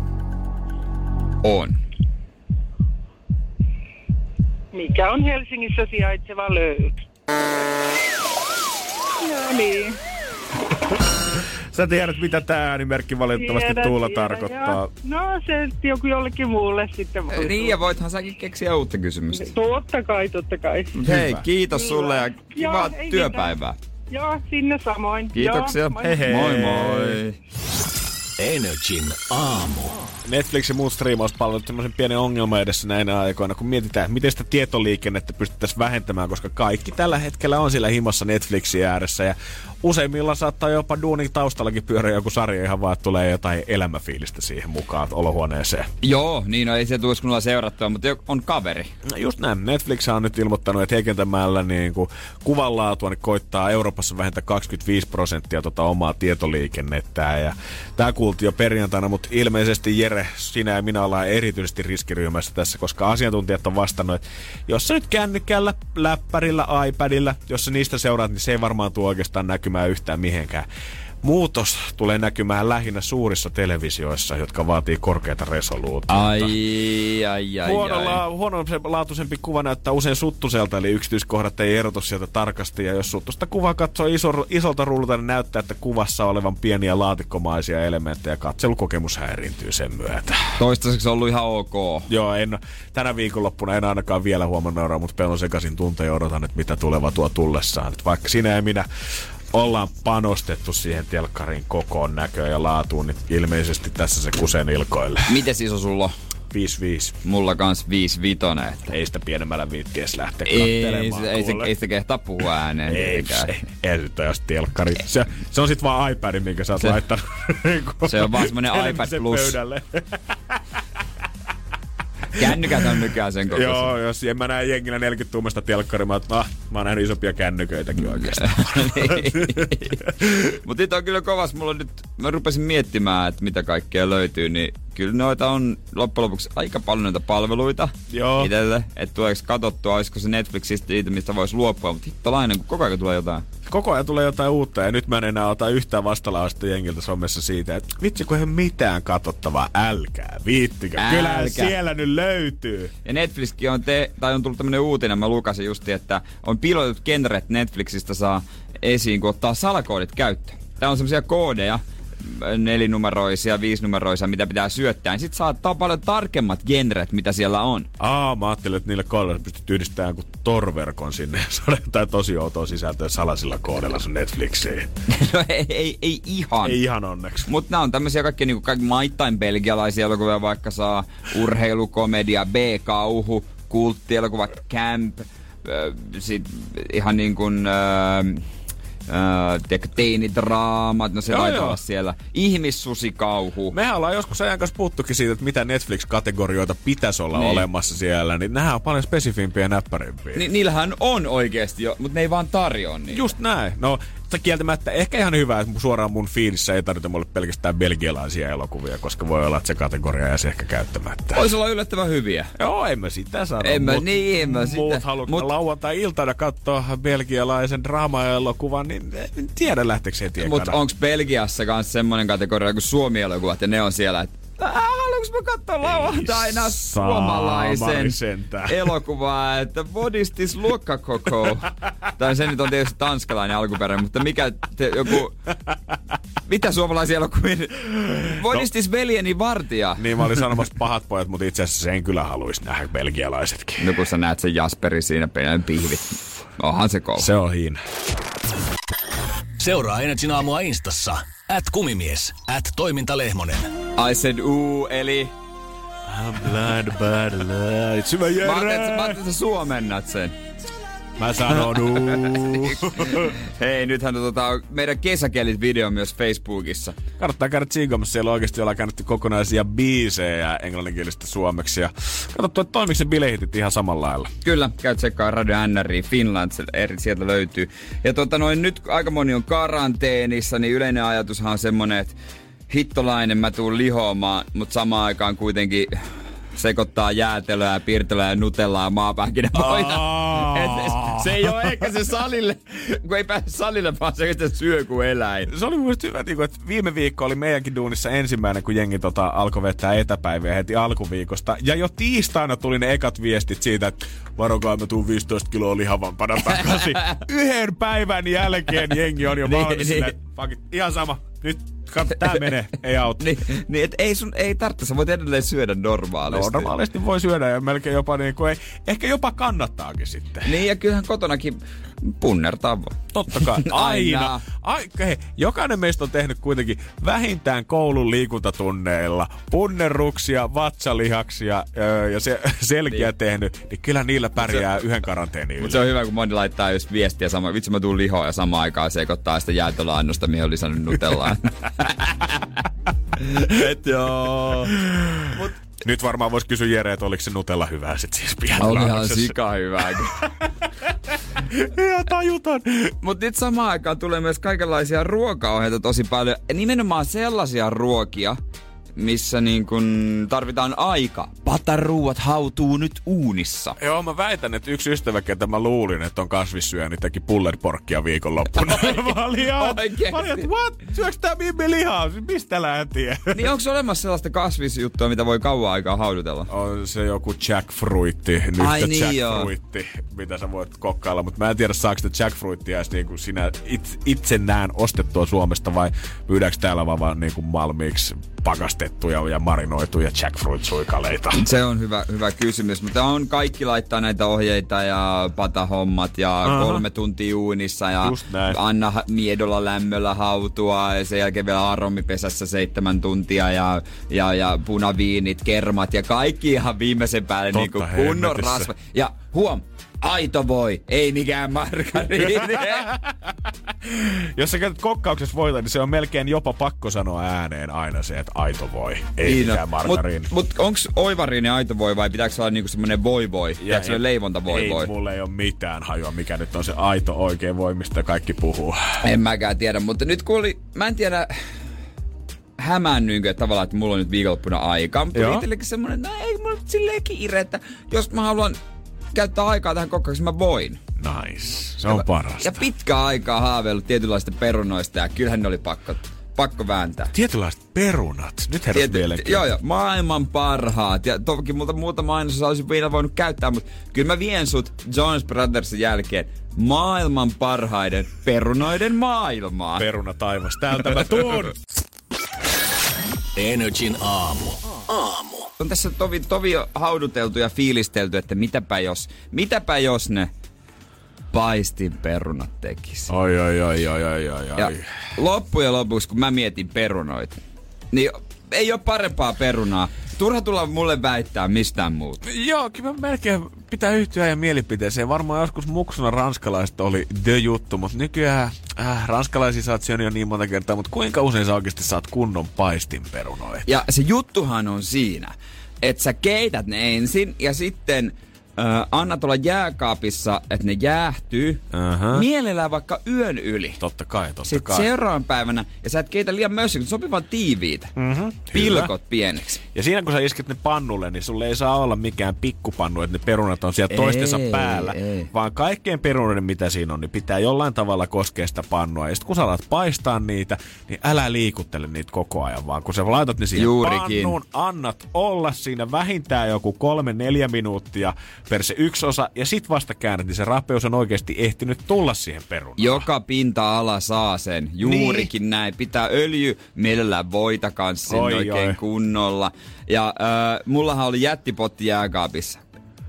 on. Mikä on Helsingissä sijaitseva löyly? No niin. Sä tiedät, mitä tää äänimerkki valitettavasti Tiedän, Tuula tiedän, tarkoittaa. joo. No se joku jollekin muulle sitten voi Niin, ja voithan säkin keksiä uutta kysymystä. Totta kai, totta kai. Hei, kiitos Kyllä. sulle ja Joo, kivaa ei työpäivää. Joo, sinne samoin. Kiitoksia. Joo, moi. Hei hei. Moi moi. Energin aamu. Netflix ja muut striimauspalvelut semmoisen pienen ongelman edessä näinä aikoina, kun mietitään, miten sitä tietoliikennettä pystyttäisiin vähentämään, koska kaikki tällä hetkellä on siellä himassa Netflixin ääressä ja useimmilla saattaa jopa duunin taustallakin pyöriä joku sarja ihan vaan, että tulee jotain elämäfiilistä siihen mukaan olohuoneeseen. Joo, niin no ei se tulisi kunnolla seurattua, mutta on kaveri. No just näin. Netflix on nyt ilmoittanut, että heikentämällä niin kuin kuvanlaatua niin koittaa Euroopassa vähentää 25 prosenttia tota omaa tietoliikennettään. Ja tämä kuultiin jo perjantaina, mutta ilmeisesti Jere, sinä ja minä ollaan erityisesti riskiryhmässä tässä, koska asiantuntijat on vastannut, että jos sä nyt kännykällä, läppärillä, iPadilla, jos sä niistä seuraat, niin se ei varmaan tuo oikeastaan näkymään yhtään mihinkään. Muutos tulee näkymään lähinnä suurissa televisioissa, jotka vaatii korkeata resoluutiota. Ai, ai, ai, Huonolla, ai. huonolaatuisempi kuva näyttää usein suttuselta, eli yksityiskohdat ei erotu sieltä tarkasti. Ja jos suttusta kuvaa katsoo iso, isolta ruudulta, niin näyttää, että kuvassa olevan pieniä laatikkomaisia elementtejä. Katselukokemus häiriintyy sen myötä. Toistaiseksi on ollut ihan ok. Joo, en, tänä viikonloppuna en ainakaan vielä huomannut euroa, mutta pelon sekaisin tunteja ja odotan, että mitä tuleva tuo tullessaan. Että vaikka sinä ja minä ollaan panostettu siihen telkkarin kokoon, näköön ja laatuun, niin ilmeisesti tässä se kusen ilkoille. Mites iso sulla on? 5-5. Mulla kans 5 vitonen, että Ei sitä pienemmällä viitti edes lähteä ei, kattelemaan. se, ei, se, ei sitä kehtaa puhua ääneen Ei, se, ei se toi jos telkkari. Se, se on sit vaan iPad, minkä sä oot Se- laittanut. niinku se on vaan semmonen iPad Plus. Kännykät on nykyään sen kokoisia. Joo, jos en mä näe jengillä 40 tuumasta telkkari, mä, ah, mä oon nähnyt isompia kännyköitäkin oikeastaan. Mutta nyt on kyllä kovas. Mulla nyt, mä rupesin miettimään, että mitä kaikkea löytyy, niin kyllä noita on loppujen lopuksi aika paljon noita palveluita Joo. itselle. Että tuleeko katsottua, olisiko se Netflixistä siitä, mistä voisi luopua. Mutta hittolainen, kun koko ajan tulee jotain. Koko ajan tulee jotain uutta ja nyt mä en enää ota yhtään vastalausta jengiltä somessa siitä, että vitsi kun ei mitään katsottavaa, älkää, viittikö. Kyllä siellä nyt löytyy. Ja Netflixkin on, te, tai on tullut tämmönen uutinen, mä lukasin justi, että on piloitut genret Netflixistä saa esiin, kun ottaa salakoodit käyttöön. Tää on semmoisia koodeja, nelinumeroisia, viisinumeroisia, mitä pitää syöttää. Niin sit saattaa paljon tarkemmat genret, mitä siellä on. Aa, mä ajattelin, että niille koodeille pystyt yhdistämään jonkun torverkon sinne. Se on jotain tosi outoa sisältöä salasilla koodilla sun Netflixiin. no ei, ei, ei ihan. Ei ihan onneksi. Mutta nämä on tämmöisiä kaikki, niinku, kaikki maittain belgialaisia elokuvia, vaikka saa urheilukomedia, B-kauhu, kulttielokuvat, camp, äh, sit ihan niin kuin... Äh, äh, teinidraamat, no se Joo, joo. olla siellä. Ihmissusikauhu. Mehän ollaan joskus ajan kanssa puhuttukin siitä, että mitä Netflix-kategorioita pitäisi olla Niin. olemassa siellä, niin nämä on paljon spesifimpiä ja näppärimpiä. Ni- niillähän on oikeesti jo, mutta ne ei vaan tarjoa niitä. Just näin. No, mutta kieltämättä ehkä ihan hyvä, että suoraan mun fiilissä ei tarvita mulle pelkästään belgialaisia elokuvia, koska voi olla, että se kategoria jäisi ehkä käyttämättä. Voisi olla yllättävän hyviä. Joo, en mä sitä sano. En mä- mut, niin, en mä sitä. Muut haluaa Mut- lauantai-iltana katsoa belgialaisen draama-elokuvan, niin en tiedä lähteekö heti Mutta onko Belgiassa kans semmonen kategoria kuin Suomi-elokuvat ja ne on siellä, että "Ää, haluanko mä katsoa lauantaina suomalaisen sentään. elokuvaa, että what is this luokkakoko? tai se nyt on tietysti tanskalainen alkuperä, mutta mikä te, joku... Mitä suomalaisia elokuvia? What No. is this veljeni vartija? Niin mä olin sanomassa pahat pojat, mutta itse asiassa sen kyllä haluaisi nähdä belgialaisetkin. No kun sä näet sen Jasperi siinä pelän pihvit. Onhan se kova. Se on hiin. Seuraa Energin aamua Instassa. At kumimies. At toimintalehmonen. I said uu, eli... I'm blind bad lights. Mä ajattelin, että sä suomennat sen. Mä sanon. Hei, nythän on tota, meidän kesäkelit video myös Facebookissa. Kannattaa käydä tsiigaamassa. Siellä oikeasti ollaan käännetty kokonaisia biisejä englanninkielistä suomeksi. Ja katsottu, että toimiko se bilehitit ihan samalla lailla. Kyllä, käy tsekkaa Radio NRI Finland, eri- sieltä löytyy. Ja tota noin, nyt aika moni on karanteenissa, niin yleinen ajatushan on semmonen, että hittolainen mä tuun lihoamaan, mutta samaan aikaan kuitenkin sekoittaa jäätelöä, piirtelöä ja nutellaa maapähkinävoita. Aa. Et se ei ole ehkä se salille, kun ei pääse salille, vaan se että syö kuin eläin. Se oli mun hyvä, niinku, että viime viikko oli meidänkin duunissa ensimmäinen, kun jengi tota, alkoi vettää etäpäiviä heti alkuviikosta. Ja jo tiistaina tuli ne ekat viestit siitä, että varokaa mä tuun 15 kiloa lihavampana takaisin. Yhden päivän jälkeen jengi on jo Niin, valmis niin. it, ihan sama. Nyt tää menee, ei auta. Niin, niin et ei sun, ei tarvitse, sä voit edelleen syödä normaalisti. No, normaalisti voi syödä ja melkein jopa niin kuin ei, ehkä jopa kannattaakin sitten. Niin ja kyllähän kotonakin punnertaa. Totta kai. Aina. Aina. Ai, hei, jokainen meistä on tehnyt kuitenkin vähintään koulun liikuntatunneilla punnerruksia, vatsalihaksia öö, ja se, selkiä niin. tehnyt, niin kyllä niillä pärjää yhden karanteeni. Mutta se on hyvä, kun moni laittaa just viestiä sama, vitsi mä tuun lihoa ja samaan aikaan sekoittaa sitä jäätelöannosta, mihin on lisännyt nutellaan. Et joo. Nyt varmaan voisi kysyä Jere, että oliko se Nutella hyvää sit siis pienellä On ihan annoksessa. sika hyvää. Ihan tajuton. Mutta nyt samaan aikaan tulee myös kaikenlaisia ruokaohjeita tosi paljon. Ja nimenomaan sellaisia ruokia, missä niin kun tarvitaan aika. Pataruuat hautuu nyt uunissa. Joo, mä väitän, että yksi ystävä, ketä mä luulin, että on kasvissyöjä, niin teki pullerporkkia viikonloppuna. mä olin ihan, mä olin, että what? Syöks tää Bibi lihaa? Mistä lähtien? Niin onko olemassa sellaista kasvisjuttua, mitä voi kauan aikaa haudutella? On se joku jackfruitti, nyt Ai niin, jackfruitti, mitä sä voit kokkailla, mutta mä en tiedä saako sitä jackfruittia edes niinku sinä it, itse näen ostettua Suomesta vai myydäänkö täällä vaan, vaan niinku malmiiksi pakastettuja ja marinoituja jackfruit-suikaleita. Se on hyvä, hyvä kysymys, mutta on kaikki laittaa näitä ohjeita ja patahommat ja Aha. kolme tuntia uunissa ja anna miedolla lämmöllä hautua ja sen jälkeen vielä aromipesässä seitsemän tuntia ja, ja, ja punaviinit, kermat ja kaikki ihan viimeisen päälle Totta niin kuin kunnon rasva. Ja huom, Aito voi, ei mikään margariini. Jos sä käytät kokkauksessa voita, niin se on melkein jopa pakko sanoa ääneen aina se, että aito voi, ei Niin mikään margariini. Mut, mut onks oivariini aito voi vai pitääkö olla niinku semmonen voi voi? Ja se leivonta voi ei, voi? mulla ei ole mitään hajua, mikä nyt on se aito oikein voi, mistä kaikki puhuu. En mäkään tiedä, mutta nyt kun oli, mä en tiedä, hämännynkö tavallaan, että mulla on nyt viikonloppuna aikaa, mutta tuli itsellekin semmonen, että no ei mulla nyt silleen kiire, että jos mä haluan käyttää aikaa tähän kokkaukseen, mä voin. Nice. Se on parasta. Ja pitkä aikaa haaveillut tietynlaista perunoista ja kyllähän ne oli pakko, pakko vääntää. Tietynlaiset perunat. Nyt herras Tiety- mielenkiintoista. joo, joo, maailman parhaat. Ja toki multa muuta mainosta olisin vielä voinut käyttää, mutta kyllä mä vien sut Jones Brothersin jälkeen maailman parhaiden perunoiden maailmaan. Peruna taivas. Täältä mä tuun. Energin aamu. Aamu. on tässä tovi, tovi hauduteltu ja fiilistelty, että mitäpä jos, mitäpä jos ne paistinperunat tekis. Oi, oi, oi, oi, oi, oi, Ja oi. loppujen lopuksi, kun mä mietin perunoita, niin ei ole parempaa perunaa. Turha tulla mulle väittää mistään muuta. Joo, kyllä mä melkein pitää yhtyä ja mielipiteeseen. Varmaan joskus muksuna ranskalaiset oli the juttu, mutta nykyään äh, ranskalaisia oot syönyt jo niin monta kertaa, mutta kuinka usein sä oikeasti saat kunnon paistinperunoita? Ja se juttuhan on siinä, että sä keität ne ensin ja sitten äh, annat olla jääkaapissa, että ne jäähtyy. Aha. Mielellään vaikka yön yli. Totta kai, totta Sitten kai. seuraavan päivänä, ja sä et keitä liian mössö, kun sopivan tiiviitä. Mm-hmm, Pilkot pieneksi. Ja siinä kun sä isket ne pannulle, niin sulle ei saa olla mikään pikkupannu, että ne perunat on siellä toistensa Ei, päällä. ei. Vaan kaikkien perunoiden, mitä siinä on, niin pitää jollain tavalla koskea sitä pannua. Ja sitten kun sä alat paistaa niitä, niin älä liikuttele niitä koko ajan, vaan kun sä laitat ne siihen Juurikin. pannuun, annat olla siinä vähintään joku kolme, neljä minuuttia per se yksi osa, ja sit vasta käännät, niin se rapeus on oikeasti ehtinyt tulla siihen perunaan. Joka pinta-ala saa sen. Juurikin niin. näin. Pitää öljy, mielellään voita kanssa Oi, oikein oi. kunnolla. Ja äh, mullahan oli jättipotti jääkaapissa.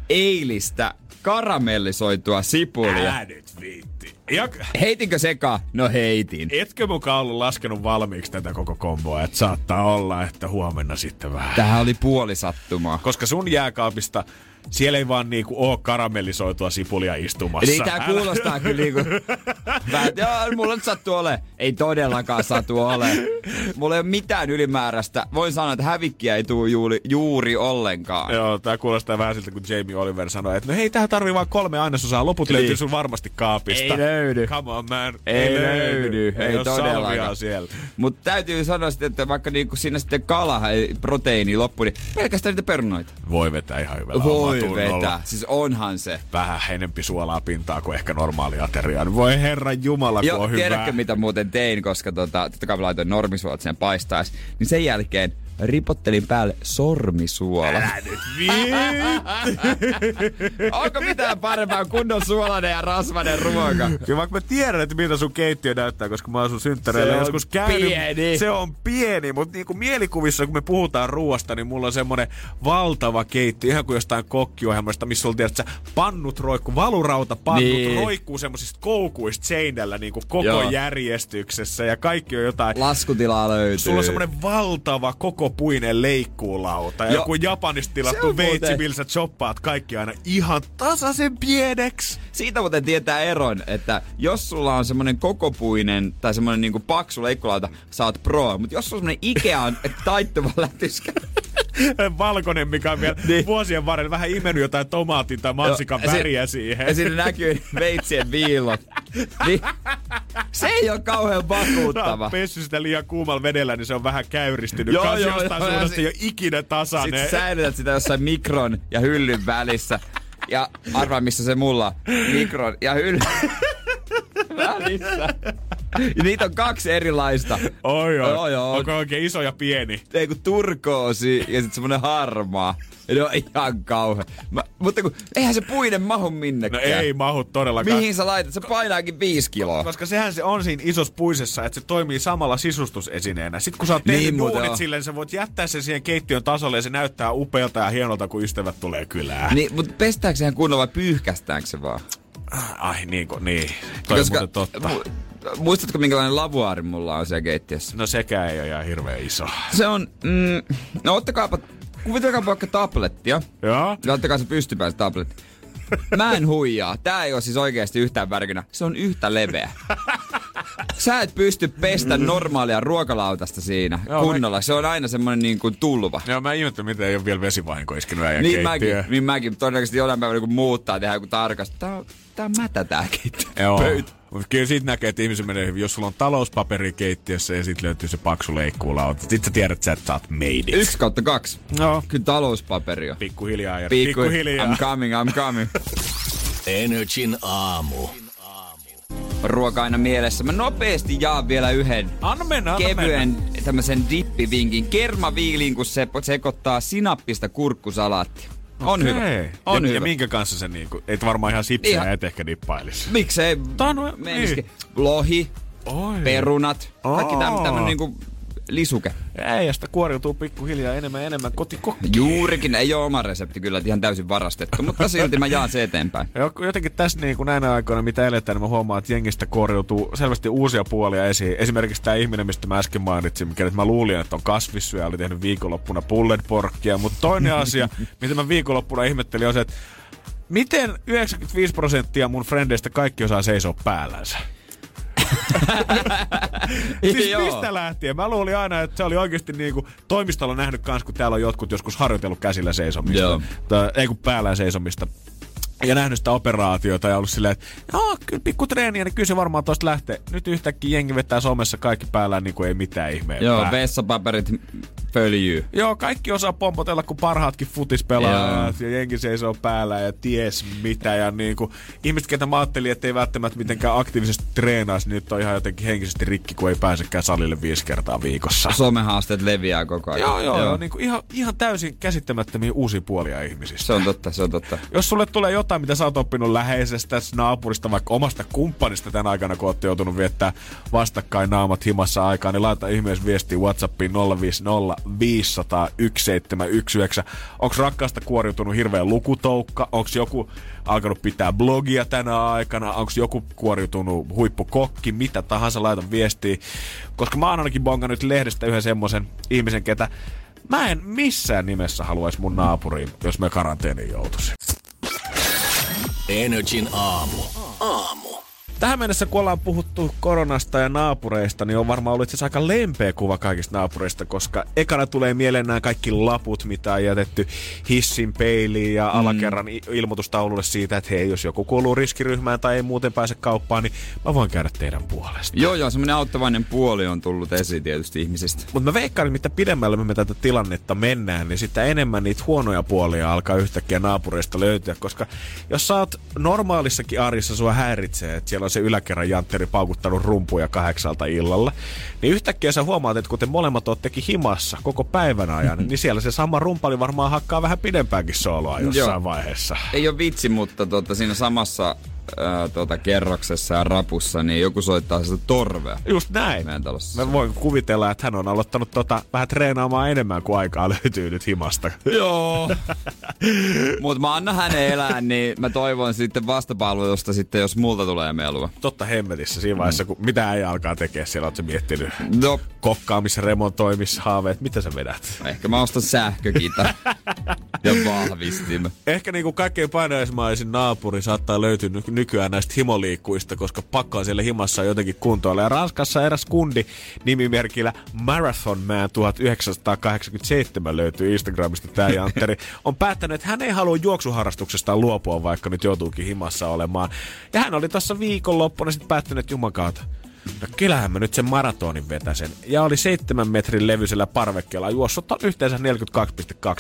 Eilistä karamellisoitua sipulia. Ää nyt viitti. Ja, Heitinkö sekaan? No heitin. etkö mukaan ollut laskenut valmiiksi tätä koko komboa, että saattaa olla, että huomenna sitten vähän. Tähän oli puoli sattumaa. Koska sun jääkaapista siellä ei vaan niinku oo karamellisoitua sipulia istumassa. Niin tää kuulostaa kyllä niinku... Mä, et, joo, mulla nyt sattuu ole. Ei todellakaan satu ole. Mulla ei ole mitään ylimääräistä. Voin sanoa, että hävikkiä ei tuu juuri, juuri ollenkaan. Joo, tää kuulostaa vähän siltä, kun Jamie Oliver sanoi, että no hei, tähän tarvii vaan kolme ainesosaa, loput Niin. löytyy sun varmasti kaapista. Ei löydy. Come on, man. Ei löydy, ei oo todellakaan. siellä. Mutta täytyy sanoa sitten, että vaikka niinku siinä sitten kala, ei proteiini loppu, niin pelkästään niitä perunoita. Voi vetää ihan hyvällä Voi omatunnolla. vetää. Siis onhan se. Vähän enempi suolaa pintaa kuin ehkä normaali ateria. Voi herran jumala, kun Joo, on tiedätkö mitä muuten tein, koska tota, totta kai laitoin normisuolat sen paistais, niin sen jälkeen ripottelin päälle sormisuola. Älä nyt. Onko mitään parempaa kunnon suolainen ja rasvainen ruoka? Kyllä vaikka mä tiedän, että miltä sun keittiö näyttää, koska mä oon sun synttäreillä Se on joskus käynyt. pieni. Se on pieni, mutta niinku mielikuvissa, kun me puhutaan ruoasta, niin mulla on semmonen valtava keittiö, ihan kuin jostain kokkiohjelmasta, missä sulla tiedät, pannut roikku, valurauta pannut Niin. roikkuu semmosista koukuista seinällä niinku koko Joo. järjestyksessä ja kaikki on jotain. Laskutilaa löytyy. Sulla on semmonen valtava koko puinen leikkuulauta ja Joo. joku Japanista tilattu on veitsi, millä sä choppaat kaikki aina ihan tasaisen pieneksi. Siitä muuten tietää eron, että jos sulla on semmonen kokopuinen tai semmonen niinku paksu leikkulauta, sä oot pro. Mutta jos sulla on semmonen Ikean taittuva lätyskä, valkoinen, mikä on vielä Niin. vuosien varrella vähän imennyt jotain tomaatin tai mansikan Joo, ja si- väriä siihen. ja siinä näkyy veitsien viillot, niin se ei ole kauhean vakuuttava. No, pessy sitä liian kuumalla vedellä, niin se on vähän käyristynyt. Joo, joo, jostain joo, suunnasta si- ei ole ikinä tasainen. Sitten säilytät sitä jossain mikron ja hyllyn välissä. Ja arvaa, missä se mulla on. Mikron ja hyllyn välissä. Niitä on kaksi erilaista. Oi, oi. Joo, joo. Onko oikein iso ja pieni? Ei kun turkoosi ja sitten semmonen harmaa. On ihan kauhean. Mä, mutta kun, eihän se puinen mahu No minnekään. ei mahu todellakaan. Mihin sä laitat? Se painaakin viisi kiloa. Koska sehän se on siinä isossa puisessa, että se toimii samalla sisustusesineenä. Sitten kun sä oot tehnyt Niin duunit on. silleen, sä voit jättää sen siihen keittiön tasolle ja se näyttää upealta ja hienolta, kun ystävät tulee kylään. Niin, mutta pestääkö sehän kunnolla vai pyyhkästäänkö se vaan? Ai niin, kuin, niin. Toi Koska, on totta. mu- muistatko minkälainen lavuaari mulla on siellä keittiössä? No sekään ei ole ihan hirveän iso. Se on, mm, no ottakaapa, kuvitelkaapa vaikka tablettia. Joo. Ja ottakaa se pystypään se tabletti. Mä en huijaa. Tää ei ole siis oikeasti yhtään värkynä. Se on yhtä leveä. Sä et pysty pestä normaalia ruokalautasta siinä Joo, kunnolla. Se on aina semmonen niin kuin tulva. Joo, mä ihmettelen, miten ei ole vielä vesivahinko iskenyt äijän Niin keittiöön. mäkin, niin mäkin. Todennäköisesti jonain päivänä kun muuttaa, tehdään joku tarkastus. Tää on, tää mätä tää keittiö. Joo. Pöytä. Mutta kyllä siitä näkee, että ihmisen menee hyvin. Jos sulla on talouspaperi keittiössä ja sitten löytyy se paksu leikkuulauta. Sitten sä tiedät, että sä, että sä oot made it. Yksi kautta kaksi. No. Kyllä talouspaperi on. Pikkuhiljaa ja Pikku, pikkuhiljaa. I'm coming, I'm coming. Energin aamu. Ruoka aina mielessä. Mä nopeasti jaan vielä yhden Anna mennä, anna kevyen mennä. tämmöisen dippivinkin. Kermaviiliin, kun se sekoittaa sinappista kurkkusalaattia. On Okei. hyvä. On ja, hyvä. ja minkä kanssa se niinku, et varmaan ihan sipsiä Ihan- et ehkä dippailisi. Miksei? Tää on- no- menisikin. niin. Lohi, Oi. perunat, kaikki Aa. tämmönen niinku lisuke. Äijästä kuoriutuu pikkuhiljaa enemmän ja enemmän kotikokki. Juurikin, ei ole oma resepti kyllä, ihan täysin varastettu, mutta silti mä jaan se eteenpäin. Jo- Jotenkin tässä niin kuin näinä aikoina, mitä eletään, niin mä huomaan, että jengistä korjautuu selvästi uusia puolia esiin. Esimerkiksi tämä ihminen, mistä mä äsken mainitsin, mikä nyt mä luulin, että on kasvissyöjä, oli tehnyt viikonloppuna pulletporkkia. Mutta toinen asia, mitä mä viikonloppuna ihmettelin, on se, että miten 95 prosenttia mun frendeistä kaikki osaa seisoa päällänsä? siis Joo. mistä lähtien? Mä luulin aina, että se oli oikeasti niinku toimistolla nähnyt kans, kun täällä on jotkut joskus harjoitellut käsillä seisomista. Joo. Tai, ei kun päällään seisomista. Ja nähnyt sitä operaatiota ja ollut silleen, että joo, kyllä pikku treeniä, niin kyllä se varmaan tosta lähtee. Nyt yhtäkkiä jengi vetää somessa kaikki päällään, niin kuin ei mitään ihmeempää. Joo, vessapaperit följyy. Joo, kaikki osaa pompotella, kun parhaatkin futispelaajat ja jengi seisoo päällä ja ties mitä. Ja niin kuin, ihmiset, ketä mä ajattelin, että ei välttämättä mitenkään aktiivisesti treenaisi, niin nyt on ihan jotenkin henkisesti rikki, kun ei pääsekään salille viisi kertaa viikossa. Somehaasteet leviää koko ajan. Joo, joo, joo. Niin kuin ihan, ihan täysin käsittämättömiä uusia puolia ihmisistä. Se on totta, se on totta. Jos sulle tulee jotain, mitä sä oot oppinut läheisestä naapurista, vaikka omasta kumppanista tämän aikana, kun ootte joutunut viettää vastakkain naamat himassa aikaa, niin laita ihmeessä viestiä Whatsappiin 050 500 1719. Onko rakkaasta kuoriutunut hirveä lukutoukka? Onko joku alkanut pitää blogia tänä aikana? Onko joku kuoriutunut huippukokki? Mitä tahansa, laita viestiä. Koska mä oon ainakin bongannut lehdestä yhden semmoisen ihmisen, ketä Mä en missään nimessä haluaisi mun naapuriin, jos me karanteeniin joutuisi. Energin aamu. Aamu. Tähän mennessä, kun ollaan puhuttu koronasta ja naapureista, niin on varmaan ollut itse asiassa aika lempeä kuva kaikista naapureista, koska ekana tulee mieleen nämä kaikki laput, mitä on jätetty hissin peiliin ja alakerran i- ilmoitustaululle siitä, että hei, jos joku kuuluu riskiryhmään tai ei muuten pääse kauppaan, niin mä voin käydä teidän puolesta. Joo, joo, semmoinen auttavainen puoli on tullut esiin tietysti ihmisistä. Mutta mä veikkaan, että mitä pidemmälle me tätä tilannetta mennään, niin sitä enemmän niitä huonoja puolia alkaa yhtäkkiä naapureista löytyä. Koska jos sä oot normaalissakin arjessa sua häiritsee, että siellä on se yläkerran jantteri paukuttanut rumpuja kahdeksalta illalla, niin yhtäkkiä sä huomaat, että kun te molemmat oottekin himassa koko päivän ajan, niin siellä se sama rumpali varmaan hakkaa vähän pidempäänkin sooloa jossain Joo. vaiheessa. Ei ole vitsi, mutta tuota, siinä samassa ää, tuota, kerroksessa ja rapussa, niin joku soittaa sitä torvea. Just näin. Meidän talossa. Mä voin kuvitella, että hän on aloittanut tota, vähän treenaamaan enemmän kuin aikaa löytyy nyt himasta. Joo. Mutta mä annan hänen elää, niin mä toivon sitten vastapalvelusta sitten, jos multa tulee melua. Totta hemmetissä siinä vaiheessa, kun mitä ei alkaa tekemään, siellä oot miettinyt No, kokkaamissa, remontoimissa, haaveet, mitä sä vedät? ehkä mä ostan sähkökita ja vahvistin. Ehkä niinku kaikkein painajaismaisin naapuri saattaa löytyä ny- nykyään näistä himoliikkuista, koska pakko on siellä himassa jotenkin kuntoilla. Ja Ranskassa eräs kundi nimimerkillä Marathon Man 1987 löytyy Instagramista tää Jantteri. On päättänyt, että hän ei halua juoksuharrastuksestaan luopua, vaikka nyt joutuukin himassa olemaan. Ja hän oli tuossa viikonloppuna sitten päättänyt, että jumakaata, No kyllähän mä nyt sen maratonin vetäsen. Ja oli seitsemän metrin levyisellä parvekkeella juossut yhteensä 42,2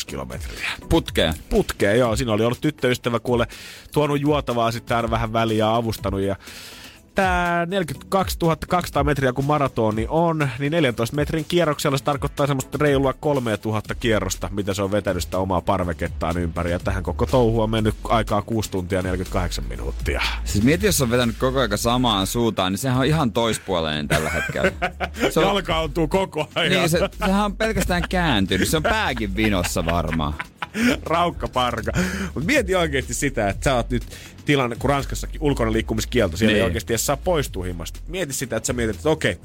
kilometriä Putkeen. putkeen, joo. Siinä oli ollut tyttöystävä kuule tuonut juotavaa sitten aina vähän väliä ja avustanut. Ja tämä 42 200 metriä kun maratoni on, niin 14 metrin kierroksella se tarkoittaa semmoista reilua 3000 kierrosta, mitä se on vetänyt sitä omaa parvekettaan ympäri. Ja tähän koko touhu on mennyt aikaa 6 tuntia ja 48 minuuttia. Siis mieti, jos on vetänyt koko ajan samaan suuntaan, niin sehän on ihan toispuoleinen tällä hetkellä. Se on, Jalkautuu koko ajan. niin, se, sehän on pelkästään kääntynyt. Se on pääkin vinossa varmaan. raukka parka. Mutta mieti oikeasti sitä, että sä oot nyt tilanne, kun Ranskassakin ulkona liikkumiskielto, siellä niin. ei oikeasti edes saa poistua himmasta. Mieti sitä, että sä mietit, että okei,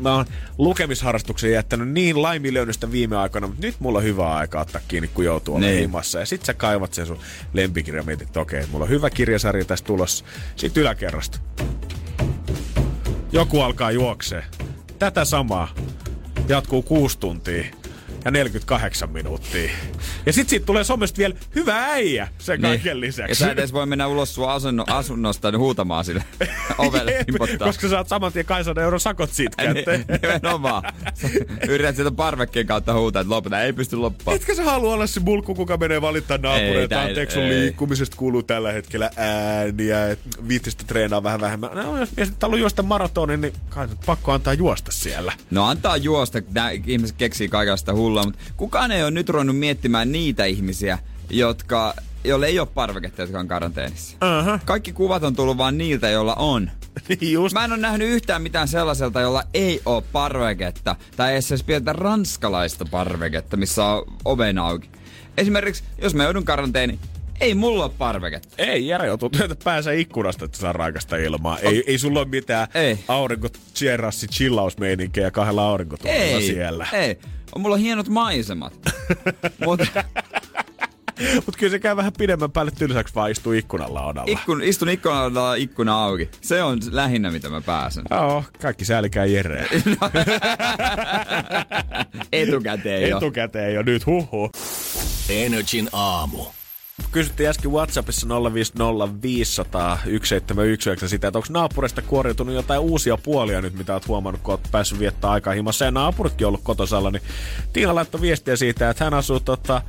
mä oon lukemisharrastuksen jättänyt niin laiminlyönnistä viime aikoina, mutta nyt mulla on hyvä aika ottaa kiinni, kun joutuu olemaan Niin. himassa. Ja sit sä kaivat sen sun lempikirja, mietit, että okei, mulla on hyvä kirjasarja tässä tulossa. Sitten yläkerrasta. Joku alkaa juoksee. Tätä samaa jatkuu kuusi tuntia ja 48 minuuttia. Ja sit siitä tulee somesta vielä hyvä äijä sen kaiken Ja lisäksi. sä et edes voi mennä ulos sun asunno, asunnosta niin huutamaan sille ovelle pimpottaa. Koska saat saman tien 200 euron sakot siitä käteen. Ni- Nimenomaan. Yrität sieltä parvekkeen kautta huutaa, että lopeta. Ei pysty loppaa. Etkä sä halua olla se mulkku, kuka menee valittaa Ei, naapureita. tää- Anteeksi, sun ei. liikkumisesta kuuluu tällä hetkellä ääniä. Viittistä treenaa vähän vähemmän. No, jos mies nyt haluaa juosta maratonin, niin pakko antaa juosta siellä. No antaa juosta, nämä ihmiset keksii kaikenlaista hullua, mutta kukaan ei ole nyt ruvennut miettimään niitä ihmisiä, jotka, joille ei ole parveketta, jotka on karanteenissa. Aha. Kaikki kuvat on tullut vaan niiltä, joilla on. Just. Mä en ole nähnyt yhtään mitään sellaiselta, jolla ei ole parveketta. Tai edes edes pientä ranskalaista parveketta, missä on oven auki. Esimerkiksi, jos mä joudun karanteeni, ei mulla ole parveketta. Ei, Jere joutuu työtä päänsä ikkunasta, että saa raikasta ilmaa. Ei, ei sulla ole mitään Ei. aurinko terassi chillausmeininkejä kahdella aurinkotuolella siellä. ei. On mulla hienot maisemat. Mutta Mut kyllä se käy vähän pidemmän päälle tylsäksi vaan istuu ikkunalla onalla. ikkun, istun ikkunalla ikkuna auki. Se on lähinnä, mitä mä pääsen. Joo, kaikki säälikää Jereä. Etukäteen jo. Etukäteen jo nyt, huhu. Energin aamu. Kysyttiin äsken Whatsappissa 050501719 sitä, että onko naapurista kuoriutunut jotain uusia puolia nyt, mitä oot huomannut, kun oot päässyt viettää aikaa himassa. Ja naapuritkin on ollut kotosalla, niin Tiina laittoi viestiä siitä, että hän asuu tota,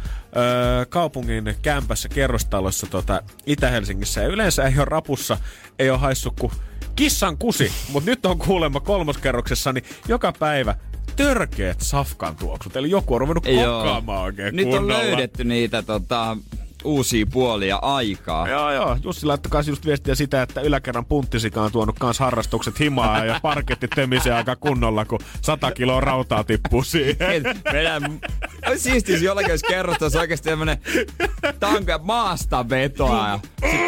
ö, kaupungin kämpässä kerrostalossa tota, Itä-Helsingissä. Ja yleensä ei ole rapussa, ei ole haissut kuin kissan kusi. Mutta nyt on kuulemma kolmoskerroksessa, niin joka päivä törkeät safkan tuoksut. Eli joku on ruvennut kokkaamaan oikein Nyt on kunnolla. löydetty niitä tota, uusia puolia aikaa. Joo, joo. Jussi laittoi just viestiä sitä, että yläkerran punttisika on tuonut kans harrastukset himaa ja parketti tömisee aika kunnolla, kun 100 kiloa rautaa tippuu siihen. Meidän, siistiä, jos jollakin olisi kerrostossa oikeasti tämmönen tanko ja maasta vetoa. Ja sit,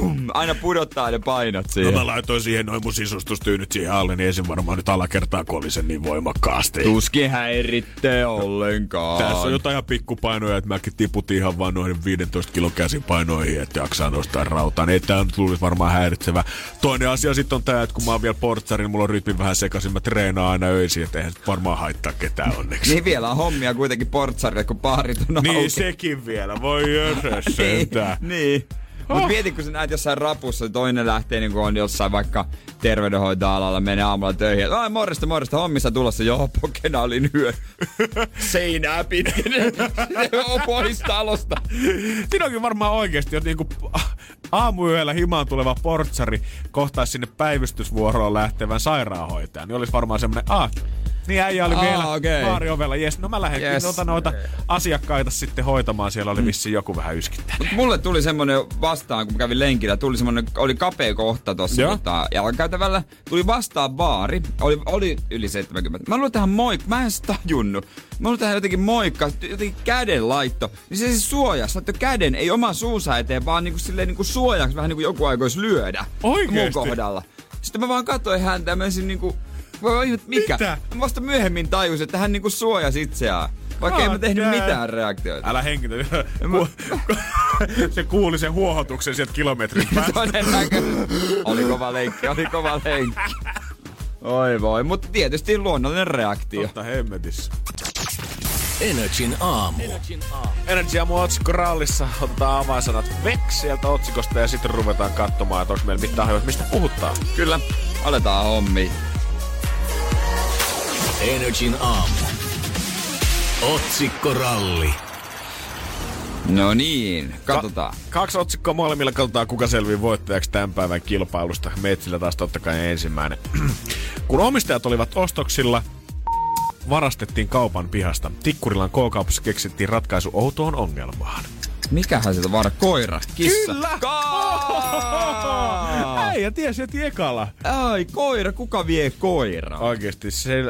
tum, aina pudottaa ne painot No siihen. mä laitoin siihen noin mun sisustustyynyt siihen alle, niin ensin varmaan nyt alakertaa kolisen niin voimakkaasti. Tuskin häiritsee ollenkaan. Tässä on jotain ihan pikkupainoja, että mäkin tiputin ihan vaan noin 15 kilon käsipainoihin, että jaksaa nostaa rautaa. Niin tämä nyt luulisi varmaan häiritsevä. Toinen asia sitten on tämä, että kun mä oon vielä portsari, niin mulla on rytmi vähän sekaisin. Mä treenaan aina öisin, että eihän varmaan haittaa ketään onneksi. Niin vielä on hommia kuitenkin portsarille, kun baarit on Niin auki. sekin vielä, voi jösös niin, sentään. niin. Oh. mieti, kun sä näet jossain rapussa, toinen lähtee niin on jossain vaikka terveydenhoitoalalla, menee aamulla töihin. Ai morjesta, morjesta, hommissa tulossa. Joo, pokena oli yö. Seinää pitkin. Pois talosta. Siinä onkin varmaan oikeasti, jos niinku aamuyöllä himaan tuleva portsari kohtaisi sinne päivystysvuoroon lähtevän sairaanhoitajan, niin olisi varmaan semmoinen, ah, niin äijä oli Aa, vielä okei. baariovella. Jes, no mä lähdenkin Yes. yes. noita asiakkaita sitten hoitamaan. Siellä oli vissiin joku vähän yskittänyt. Mut mulle tuli semmonen vastaan, kun mä kävin lenkillä, tuli semmonen, oli kapea kohta tossa tota, jalkakäytävällä. Tuli vastaan baari, oli, oli yli 70. Mä luulen tähän moik, mä en tajunnut. Mä luulen tähän jotenkin moikka, jotenkin käden laitto. Niin se siis suojasi, laittoi käden, ei oman suunsa eteen, vaan niinku silleen niinku suojaksi, vähän niinku joku aikois lyödä. Oikeesti? Mun kohdalla. Sitten mä vaan katsoin häntä ja menisin niinku, voi ihme, mikä? Mitä? Mä vasta myöhemmin tajusin, että hän niinku suojasi itseään. Vaikka ei mä God tehnyt mitään reaktioita. Älä hengitä. Ku- se kuuli sen huohotuksen sieltä kilometrin päästä. Todennäkö. Oli kova lenkki, oli kova lenkki. Oi voi, mutta tietysti luonnollinen reaktio. Totta hemmetissä. Energin aamu. Energy Aamu otsikko rallissa. Otetaan avainsanat Vex sieltä otsikosta ja sitten ruvetaan katsomaan, että onko meillä mitään hajoa, mistä puhutaan. Kyllä, aletaan hommi. Energin aamu. Otsikkoralli. No niin, katsotaan. Ka- kaksi otsikkoa molemmilla katsotaan, kuka selvii voittajaksi tämän päivän kilpailusta. Metsillä taas totta kai ensimmäinen. Kun omistajat olivat ostoksilla, varastettiin kaupan pihasta. Tikkurilan K-kaupassa keksittiin ratkaisu outoon ongelmaan. Mikähän sieltä vara? Koira? Kissa? Kyllä! Kaa! Äijä tiesi heti ekalla. Ai, koira, kuka vie koiraa? Oikeesti se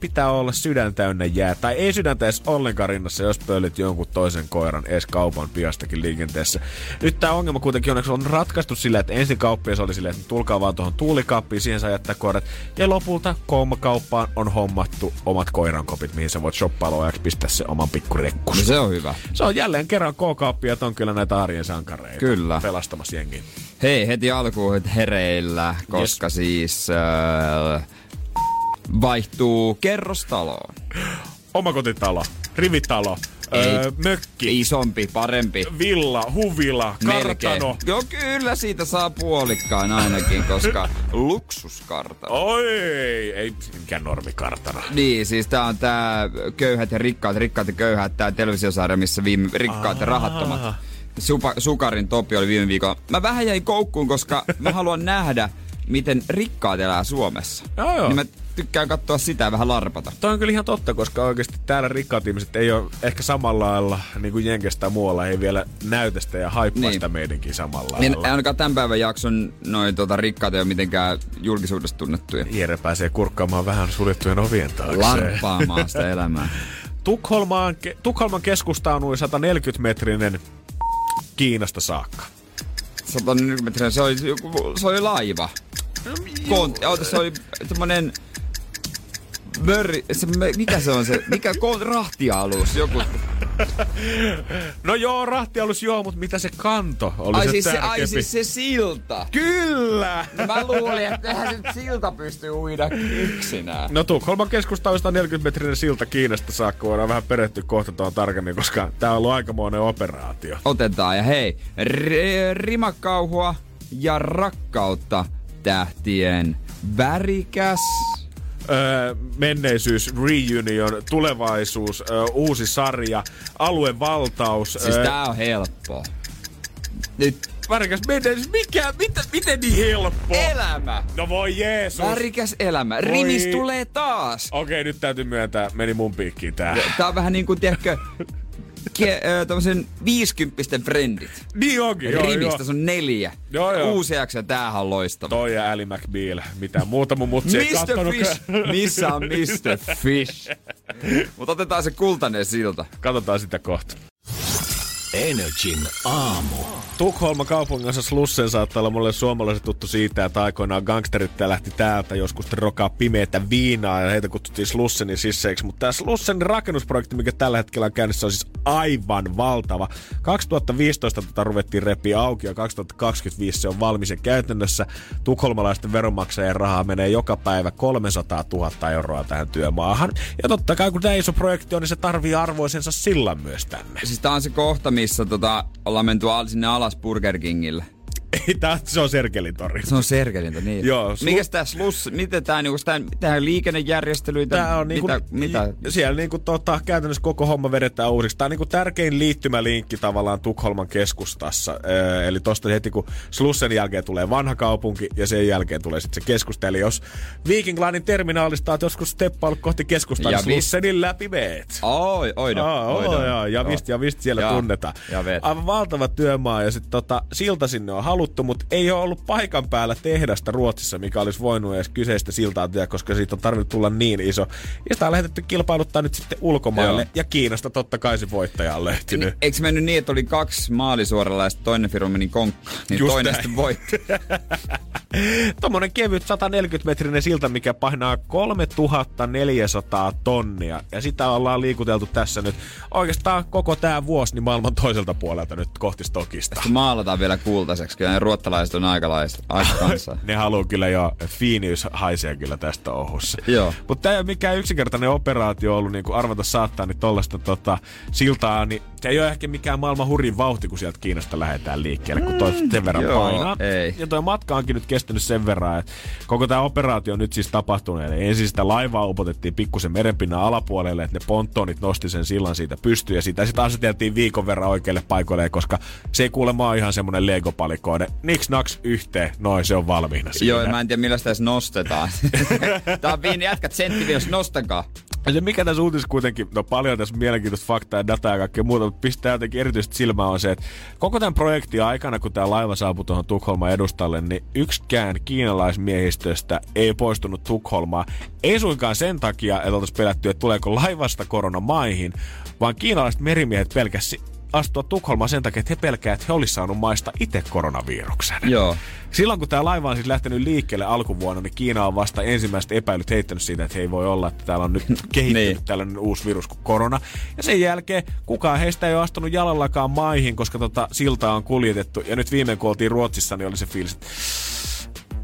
pitää olla sydän täynnä jää. Tai ei sydäntä edes ollenkaan rinnassa, jos pöllit jonkun toisen koiran edes kaupan piastakin liikenteessä. Nyt tämä ongelma kuitenkin onneksi on ratkaistu sillä, että ensin kauppias oli silleen, että tulkaa vaan tuohon tuulikaappiin, siihen saa jättää koirat. Ja lopulta kauppaan on hommattu omat koirankopit, mihin sä voit shoppailla pistää se oman pikkurekkus. No se on hyvä. Se on jälleen kerran K-kauppiat on kyllä näitä arjen sankareita. Kyllä. Pelastamassa jengiä. Hei, heti alkuun hereillä, koska yes. siis äh, vaihtuu kerrostaloon. Omakotitalo, rivitalo, öö, mökki. Isompi, parempi. Villa, huvila, kartano. Joo, kyllä siitä saa puolikkaan ainakin, koska luksuskartano. Oi, ei mikään normikartano. Niin, siis tää on tää köyhät ja rikkaat, rikkaat ja köyhät, tää televisiosarja, missä viime rikkaat ja rahattomat. Supa, Sukarin Topi oli viime viikolla. Mä vähän jäin koukkuun, koska mä haluan nähdä, miten rikkaat elää Suomessa. Joo, joo. Niin mä tykkään katsoa sitä vähän larpata. Toi on kyllä ihan totta, koska oikeasti täällä rikkaat ihmiset ei ole ehkä samalla lailla niin kuin Jenkestä muualla, ei vielä näytä sitä ja haippaa niin. sitä meidänkin samalla niin, lailla. ainakaan tämän päivän jakson noin tota, rikkaat ei ole mitenkään julkisuudessa tunnettuja. Jere pääsee kurkkaamaan vähän suljettujen ovien taakse. Larppaamaan sitä elämää. Tukholmaan, Tukholman keskusta on noin 140 metrinen Kiinasta saakka. 140 metriä, se oli, se oli laiva. Kont, se oli semmonen Mörri, se, mikä se on se, mikä rahtialus, joku. No joo, rahtialus joo, mutta mitä se kanto oli ai se siis se, ai siis se silta. Kyllä! No mä luulin, että eihän se silta pysty uida yksinään. No Tukholman keskusta on 140 metrinen silta Kiinasta saakka. Voidaan vähän perehtyä kohta tuon tarkemmin, koska tää on ollut aikamoinen operaatio. Otetaan ja hei, r- rimakauhua ja rakkautta tähtien värikäs öö, menneisyys, reunion, tulevaisuus, öö, uusi sarja, aluevaltaus. Siis öö, tää on helppo. Nyt Värikäs menneisyys, mikä, mitä, miten niin helppo? Elämä. No voi Jeesus. Värikäs elämä. Voi... Rimis tulee taas. Okei, okay, nyt täytyy myöntää, meni mun piikkiin tää. Tää on vähän niin kuin, tiedätkö, ke, äh, tämmösen 50 frendit. Niin onkin, joo, Rimistä joo. on neljä. Joo, joo. Uusi jakso, tämähän on loistava. Toi ja Ali McBeal. Mitä muuta mun mutsi ei Mr. Fish. Missä on Mr. Fish? Mutta otetaan se kultainen silta. Katsotaan sitä kohta. Energin aamu. Tukholma kaupungissa Slussen saattaa olla mulle suomalaiset tuttu siitä, että aikoinaan gangsterit lähti täältä joskus rokaa pimeätä viinaa ja heitä kutsuttiin Slussenin sisseiksi. Mutta tämä Slussenin rakennusprojekti, mikä tällä hetkellä on käynnissä, on siis aivan valtava. 2015 tätä ruvettiin repiä auki ja 2025 se on valmis ja käytännössä tukholmalaisten veronmaksajien rahaa menee joka päivä 300 000 euroa tähän työmaahan. Ja totta kai kun tämä iso projekti on, niin se tarvii arvoisensa sillan myös tänne. Siis tää on se kohta, missä tota, ollaan menty sinne alas Burger Kingille. Ei, tää, se on Serkelin tori. Se on Serkelin tori, niin. Joo. Slu- Mikäs tää slus, miten tää niinku, tää, tää liikennejärjestelyitä, tää on niinku, mitä, mitä? Siellä niinku tota, käytännössä koko homma vedetään uusiksi. Tää on niinku tärkein liittymälinkki tavallaan Tukholman keskustassa. Ee, eli tosta heti kun Slussen jälkeen tulee vanha kaupunki ja sen jälkeen tulee sitten se keskusta. Eli jos Viking Linein terminaalista oot joskus steppailut kohti keskustaa, niin Slussenin läpi meet. Oi, oido, Aa, oido. Ja, ja, vist, ja vist siellä ja, tunnetaan. Ja Aivan valtava työmaa ja sitten tota, silta sinne on halu haluttu, mutta ei ole ollut paikan päällä tehdasta Ruotsissa, mikä olisi voinut edes kyseistä siltaa tehdä, koska siitä on tarvinnut tulla niin iso. Ja sitä on lähetetty kilpailuttaa nyt sitten ulkomaille. Joo. Ja Kiinasta totta kai se voittaja on lehtinyt. Niin, eikö mennyt niin, että oli kaksi maalisuoralla ja toinen firma meni konkkaan? Niin Just toinen näin. sitten voitti. Tuommoinen kevyt 140-metrinen silta, mikä painaa 3400 tonnia. Ja sitä ollaan liikuteltu tässä nyt oikeastaan koko tämä vuosi niin maailman toiselta puolelta nyt kohti Stokista. Sitten maalataan vielä kultaiseksi. Kyllä ne ruottalaiset on aika, aika kanssa. ne haluaa kyllä jo, fiiniys haisee kyllä tästä ohussa. Joo. Mutta tämä ei ole mikään yksinkertainen operaatio ollut, niin kuin arvata saattaa, niin tollaista tota, siltaa, niin se ei ole ehkä mikään maailman hurin vauhti, kun sieltä Kiinasta lähdetään liikkeelle, kun toi mm, sen verran joo, painaa. Ei. Ja toi matka onkin nyt kestänyt sen verran, että koko tämä operaatio on nyt siis tapahtunut. Eli ensin sitä laivaa upotettiin pikkusen merenpinnan alapuolelle, että ne ponttonit nosti sen sillan siitä pystyyn ja sitä sitten aseteltiin viikon verran oikeille paikoille, koska se ei kuulemma ole ihan semmoinen legopalikoide. Niks naks yhteen, noin se on valmiina siinä. Joo, mä en tiedä millä sitä edes nostetaan. Tää on viini jätkät senttivios, nostakaa. Ja se mikä tässä uutisessa kuitenkin, no paljon tässä mielenkiintoista faktaa ja dataa ja kaikkea muuta, mutta pistää jotenkin erityisesti silmään on se, että koko tämän projektin aikana, kun tämä laiva saapui tuohon Tukholman edustalle, niin yksikään kiinalaismiehistöstä ei poistunut Tukholmaa. Ei suinkaan sen takia, että oltaisiin pelätty, että tuleeko laivasta korona maihin, vaan kiinalaiset merimiehet pelkäsi astua Tukholmaan sen takia, että he pelkäävät, että he olisivat saanut maista itse koronaviruksen. Joo. Silloin kun tämä laiva on siis lähtenyt liikkeelle alkuvuonna, niin Kiina on vasta ensimmäiset epäilyt heittänyt siitä, että he ei voi olla, että täällä on nyt kehittynyt niin. tällainen uusi virus kuin korona. Ja sen jälkeen kukaan heistä ei ole astunut jalallakaan maihin, koska tota siltaa on kuljetettu. Ja nyt viimein kun oltiin Ruotsissa, niin oli se fiilis, että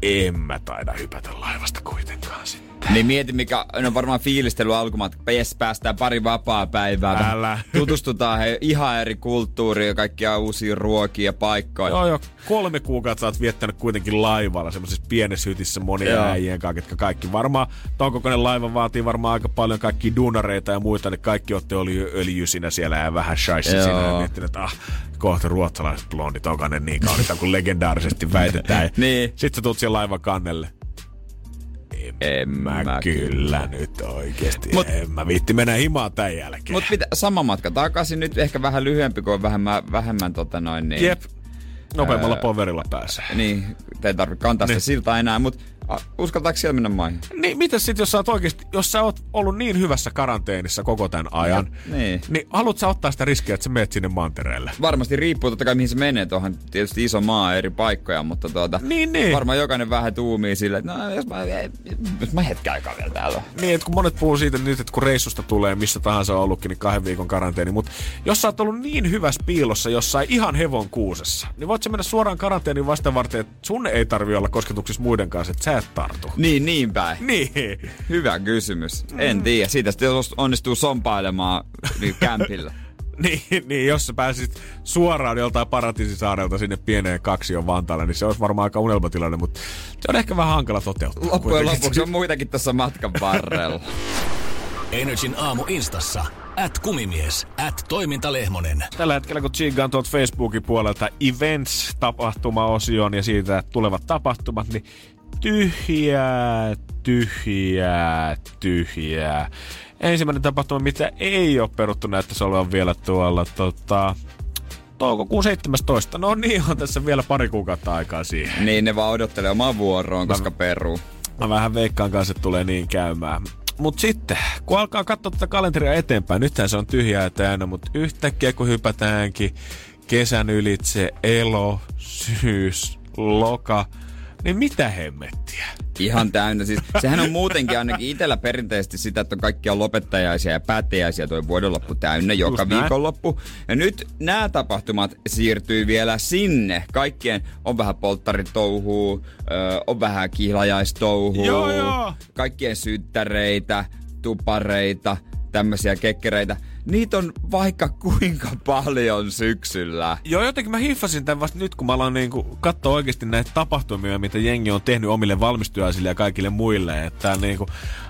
en mä taida hypätä laivasta kuitenkaan sitten. Niin mieti, mikä on varmaan fiilistely alkumatka. Jes, päästään pari vapaa päivää. Älä. Tutustutaan he, ihan eri kulttuuriin ja kaikkia uusia ruokia ja paikkoja. Joo, joo. Kolme kuukautta sä oot viettänyt kuitenkin laivalla semmoisessa pienessä hytissä monia Joo. äijien kanssa, ketkä kaikki varmaan, ton kokoinen laiva vaatii varmaan aika paljon kaikki duunareita ja muita, niin kaikki otte oli öljysinä siellä ja vähän shaisi Joo. siinä ja miettinyt, että ah, kohta ruotsalaiset blondit, onko ne niin kauniita kuin legendaarisesti väitetään. Niin. Sitten sä tulet siellä laivan kannelle. En Mä, mä kyllä nyt oikeesti. Mut- Mut, en mä viitti mennä himaan tän jälkeen. Mutta mitä, sama matka takaisin nyt ehkä vähän lyhyempi, kuin vähemmän, vähemmän tota noin niin. Jep. Nopeammalla Ää, poverilla pääsee. Niin, te ei tarvitse kantaa sitä Niin. siltaa enää, mutta uskaltaako siellä mennä maihin? Niin, mitä sitten, jos sä oot oikeesti, jos sä oot ollut niin hyvässä karanteenissa koko tämän ajan, Niin. niin haluat sä ottaa sitä riskiä, että sä meet sinne mantereelle? Varmasti riippuu totta kai mihin se menee. Tuohan tietysti iso maa eri paikkoja, mutta tuota, Niin, niin. varmaan jokainen vähän tuumii sille, että no, jos mä, jos mä hetken aikaa vielä täällä. Niin, että kun monet puhuu siitä nyt, että kun reissusta tulee, missä tahansa on ollutkin, niin kahden viikon karanteeni. Mutta jos sä oot ollut niin hyvässä piilossa jossain ihan hevon kuusessa, niin voit sä mennä suoraan karanteeniin vasta varten, että sun ei tarvi olla kosketuksissa muiden kanssa, että sä et tartu. Niin, niin päin. Niin. Hyvä kysymys. En tiedä. Siitä sitten onnistuu sompailemaan niin kämpillä. Niin, niin, jos sä pääsisit suoraan joltain paratiisisaarelta sinne pieneen kaksion Vantaalle, niin se olisi varmaan aika unelmatilanne, mutta se on ehkä vähän hankala toteuttaa. Loppujen kuitenkin. lopuksi on muitakin tässä matkan varrella. Energin aamu instassa. At kumimies. At toimintalehmonen. Tällä hetkellä kun tsiigaan tuolta Facebookin puolelta Events-tapahtuma-osion ja siitä tulevat tapahtumat, niin tyhjää, tyhjää, tyhjää. Ensimmäinen tapahtuma, mitä ei ole peruttu, näyttäisi olevan vielä tuolla tota, toukokuun 17. No niin, on tässä vielä pari kuukautta aikaa siihen. niin ne vaan odottelee omaa vuoroon, koska peruu. Mä vähän veikkaan kanssa, että tulee niin käymään. Mut sitten, kun alkaa katsoa tätä kalenteria eteenpäin, nythän se on tyhjää täynnä, mutta yhtäkkiä kun hypätäänkin kesän ylitse elo, syys, loka, niin mitä hemmettiä? Ihan täynnä. Siis, sehän on muutenkin ainakin itsellä perinteisesti sitä, että on kaikkia lopettajaisia ja päättäjäisiä toi vuodenloppu täynnä joka Just näin. viikonloppu. Ja nyt nämä tapahtumat siirtyy vielä sinne. Kaikkien on vähän polttaritouhuu, ö, on vähän kihlajaistouhuu, Joo, joo. kaikkien syttäreitä, tupareita, tämmöisiä kekkereitä. Niitä on vaikka kuinka paljon syksyllä. Joo, jotenkin mä hiffasin tämän vasta nyt, kun mä aloin niinku katsoa oikeasti näitä tapahtumia, mitä jengi on tehnyt omille valmistujaisille ja kaikille muille. Että niinku,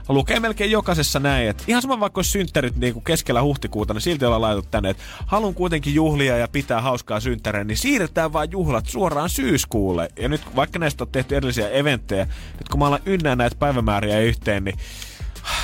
lukee melkein jokaisessa näin, että ihan sama vaikka olisi synttärit niinku keskellä huhtikuuta, niin silti ollaan laitettu tänne, että haluan kuitenkin juhlia ja pitää hauskaa synttäreä, niin siirretään vaan juhlat suoraan syyskuulle. Ja nyt vaikka näistä on tehty erillisiä eventtejä, nyt kun mä alan ynnää näitä päivämääriä yhteen, niin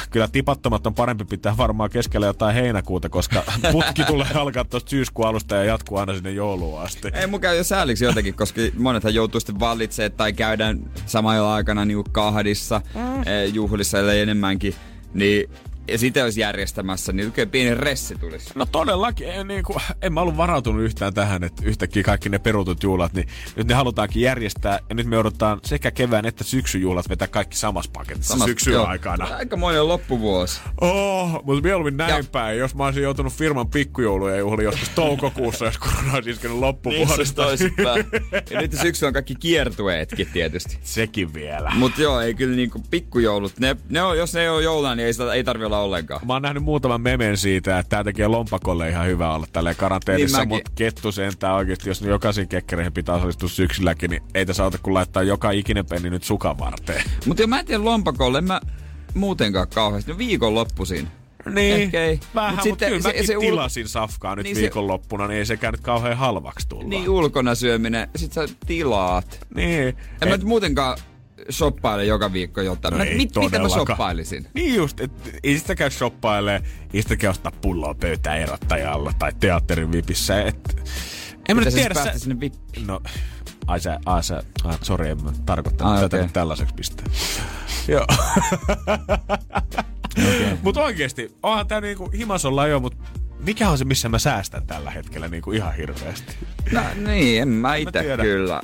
Kyllä tipattomat on parempi pitää varmaan keskellä jotain heinäkuuta, koska putki tulee alkaa tuosta syyskuun alusta ja jatkuu aina sinne jouluun asti. Ei mun käy jo sääliksi jotenkin, koska monethan joutuu sitten vallitsemaan tai käydään samalla aikana niinku kahdissa mm. juhlissa, ellei enemmänkin. Niin ja sitä olisi järjestämässä, niin kyllä pieni ressi tulisi. No todellakin, en, niin kuin, en mä ollut varautunut yhtään tähän, että yhtäkkiä kaikki ne perutut juhlat, niin nyt ne halutaankin järjestää. Ja nyt me odotetaan sekä kevään että syksyjuhlat vetää kaikki samassa paketissa Samas- syksyn joo. aikana. Aika monen loppuvuosi. Oh, mutta mieluummin näin Ja- päin. Jos mä olisin joutunut firman pikkujouluja juhliin joskus toukokuussa, jos korona olisi iskenyt loppuvuodesta. toisinpäin. ja nyt syksy on kaikki kiertueetkin tietysti. Sekin vielä. Mut joo, ei kyllä niinku pikkujoulut, ne, ne on, jos ne ei ole joulua, niin ei, sitä, ei tarvi olla ollenkaan. Mä oon nähnyt muutaman memen siitä, että tää tekee lompakolle ihan hyvä olla tälleen karanteenissa, Niin mutta kettu sentään oikeesti, jos ne jokaisiin kekkereihin pitää osallistua syksylläkin, niin ei tässä auta kun laittaa joka ikinen penni nyt sukan varteen. Mutta jo mä en tiedä lompakolle, en mä muutenkaan kauheasti. No viikonloppuisin. Niin, Ehkä ei. vähän, Mut mutta sitten kyllä se- se ul- tilasin safkaa nyt Niin viikonloppuna, niin ei sekään nyt kauhean halvaksi tulla. Niin ulkona syöminen, sit sä tilaat. niin. En mä nyt muutenkaan shoppailen joka viikko jotain. No mä, mit, mitä mä shoppailisin? Niin just, että ei sitä käy shoppailee, ei ostaa pulloa pöytään erottajalla tai teatterin vipissä. Et, en mä nyt Pitäisi tiedä, sä, sinne vippiin. No, ai sä, ai sä, ai, sori, en mä tarkoittanut Ai, tätä tällaiseksi pistää. Joo. okay. Mutta oikeesti, onhan tää niinku himas olla jo, mutta mikä on se, missä mä säästän tällä hetkellä niinku ihan hirveästi? No niin, en mä tiedä. kyllä.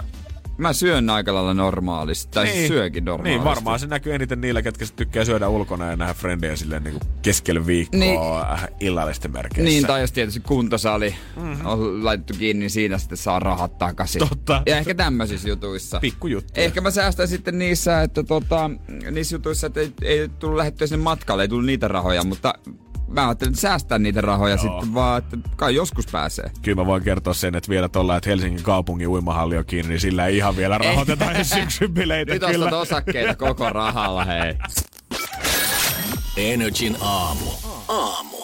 Mä syön aika lailla normaalisti, tai niin. syökin normaalisti. Niin, varmaan se näkyy eniten niillä, ketkä tykkää syödä ulkona ja nähdä frendejä silleen niinku keskellä viikkoa Niin. niin. illallisten merkeissä. Niin, tai jos tietysti kuntosali mm-hmm. on laitettu kiinni, niin siinä sitten saa rahat takaisin. Totta. Ja ehkä tämmöisissä jutuissa. Pikkujuttuja. Ehkä mä säästän sitten niissä, että tota, niissä jutuissa, että ei, ei tullut lähettyä sinne matkalle, ei tullut niitä rahoja, mutta mä ajattelin säästää niitä rahoja Joo. sitten vaan, että kai joskus pääsee. Kyllä mä voin kertoa sen, että vielä tuolla, että Helsingin kaupungin uimahalli on kiinni, niin sillä ei ihan vielä rahoiteta edes syksyn bileitä Nyt kyllä. ostat osakkeita koko rahalla, hei. Energin aamu. Aamu.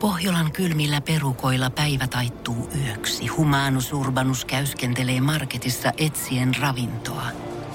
Pohjolan kylmillä perukoilla päivä taittuu yöksi. Humanus Urbanus käyskentelee marketissa etsien ravintoa.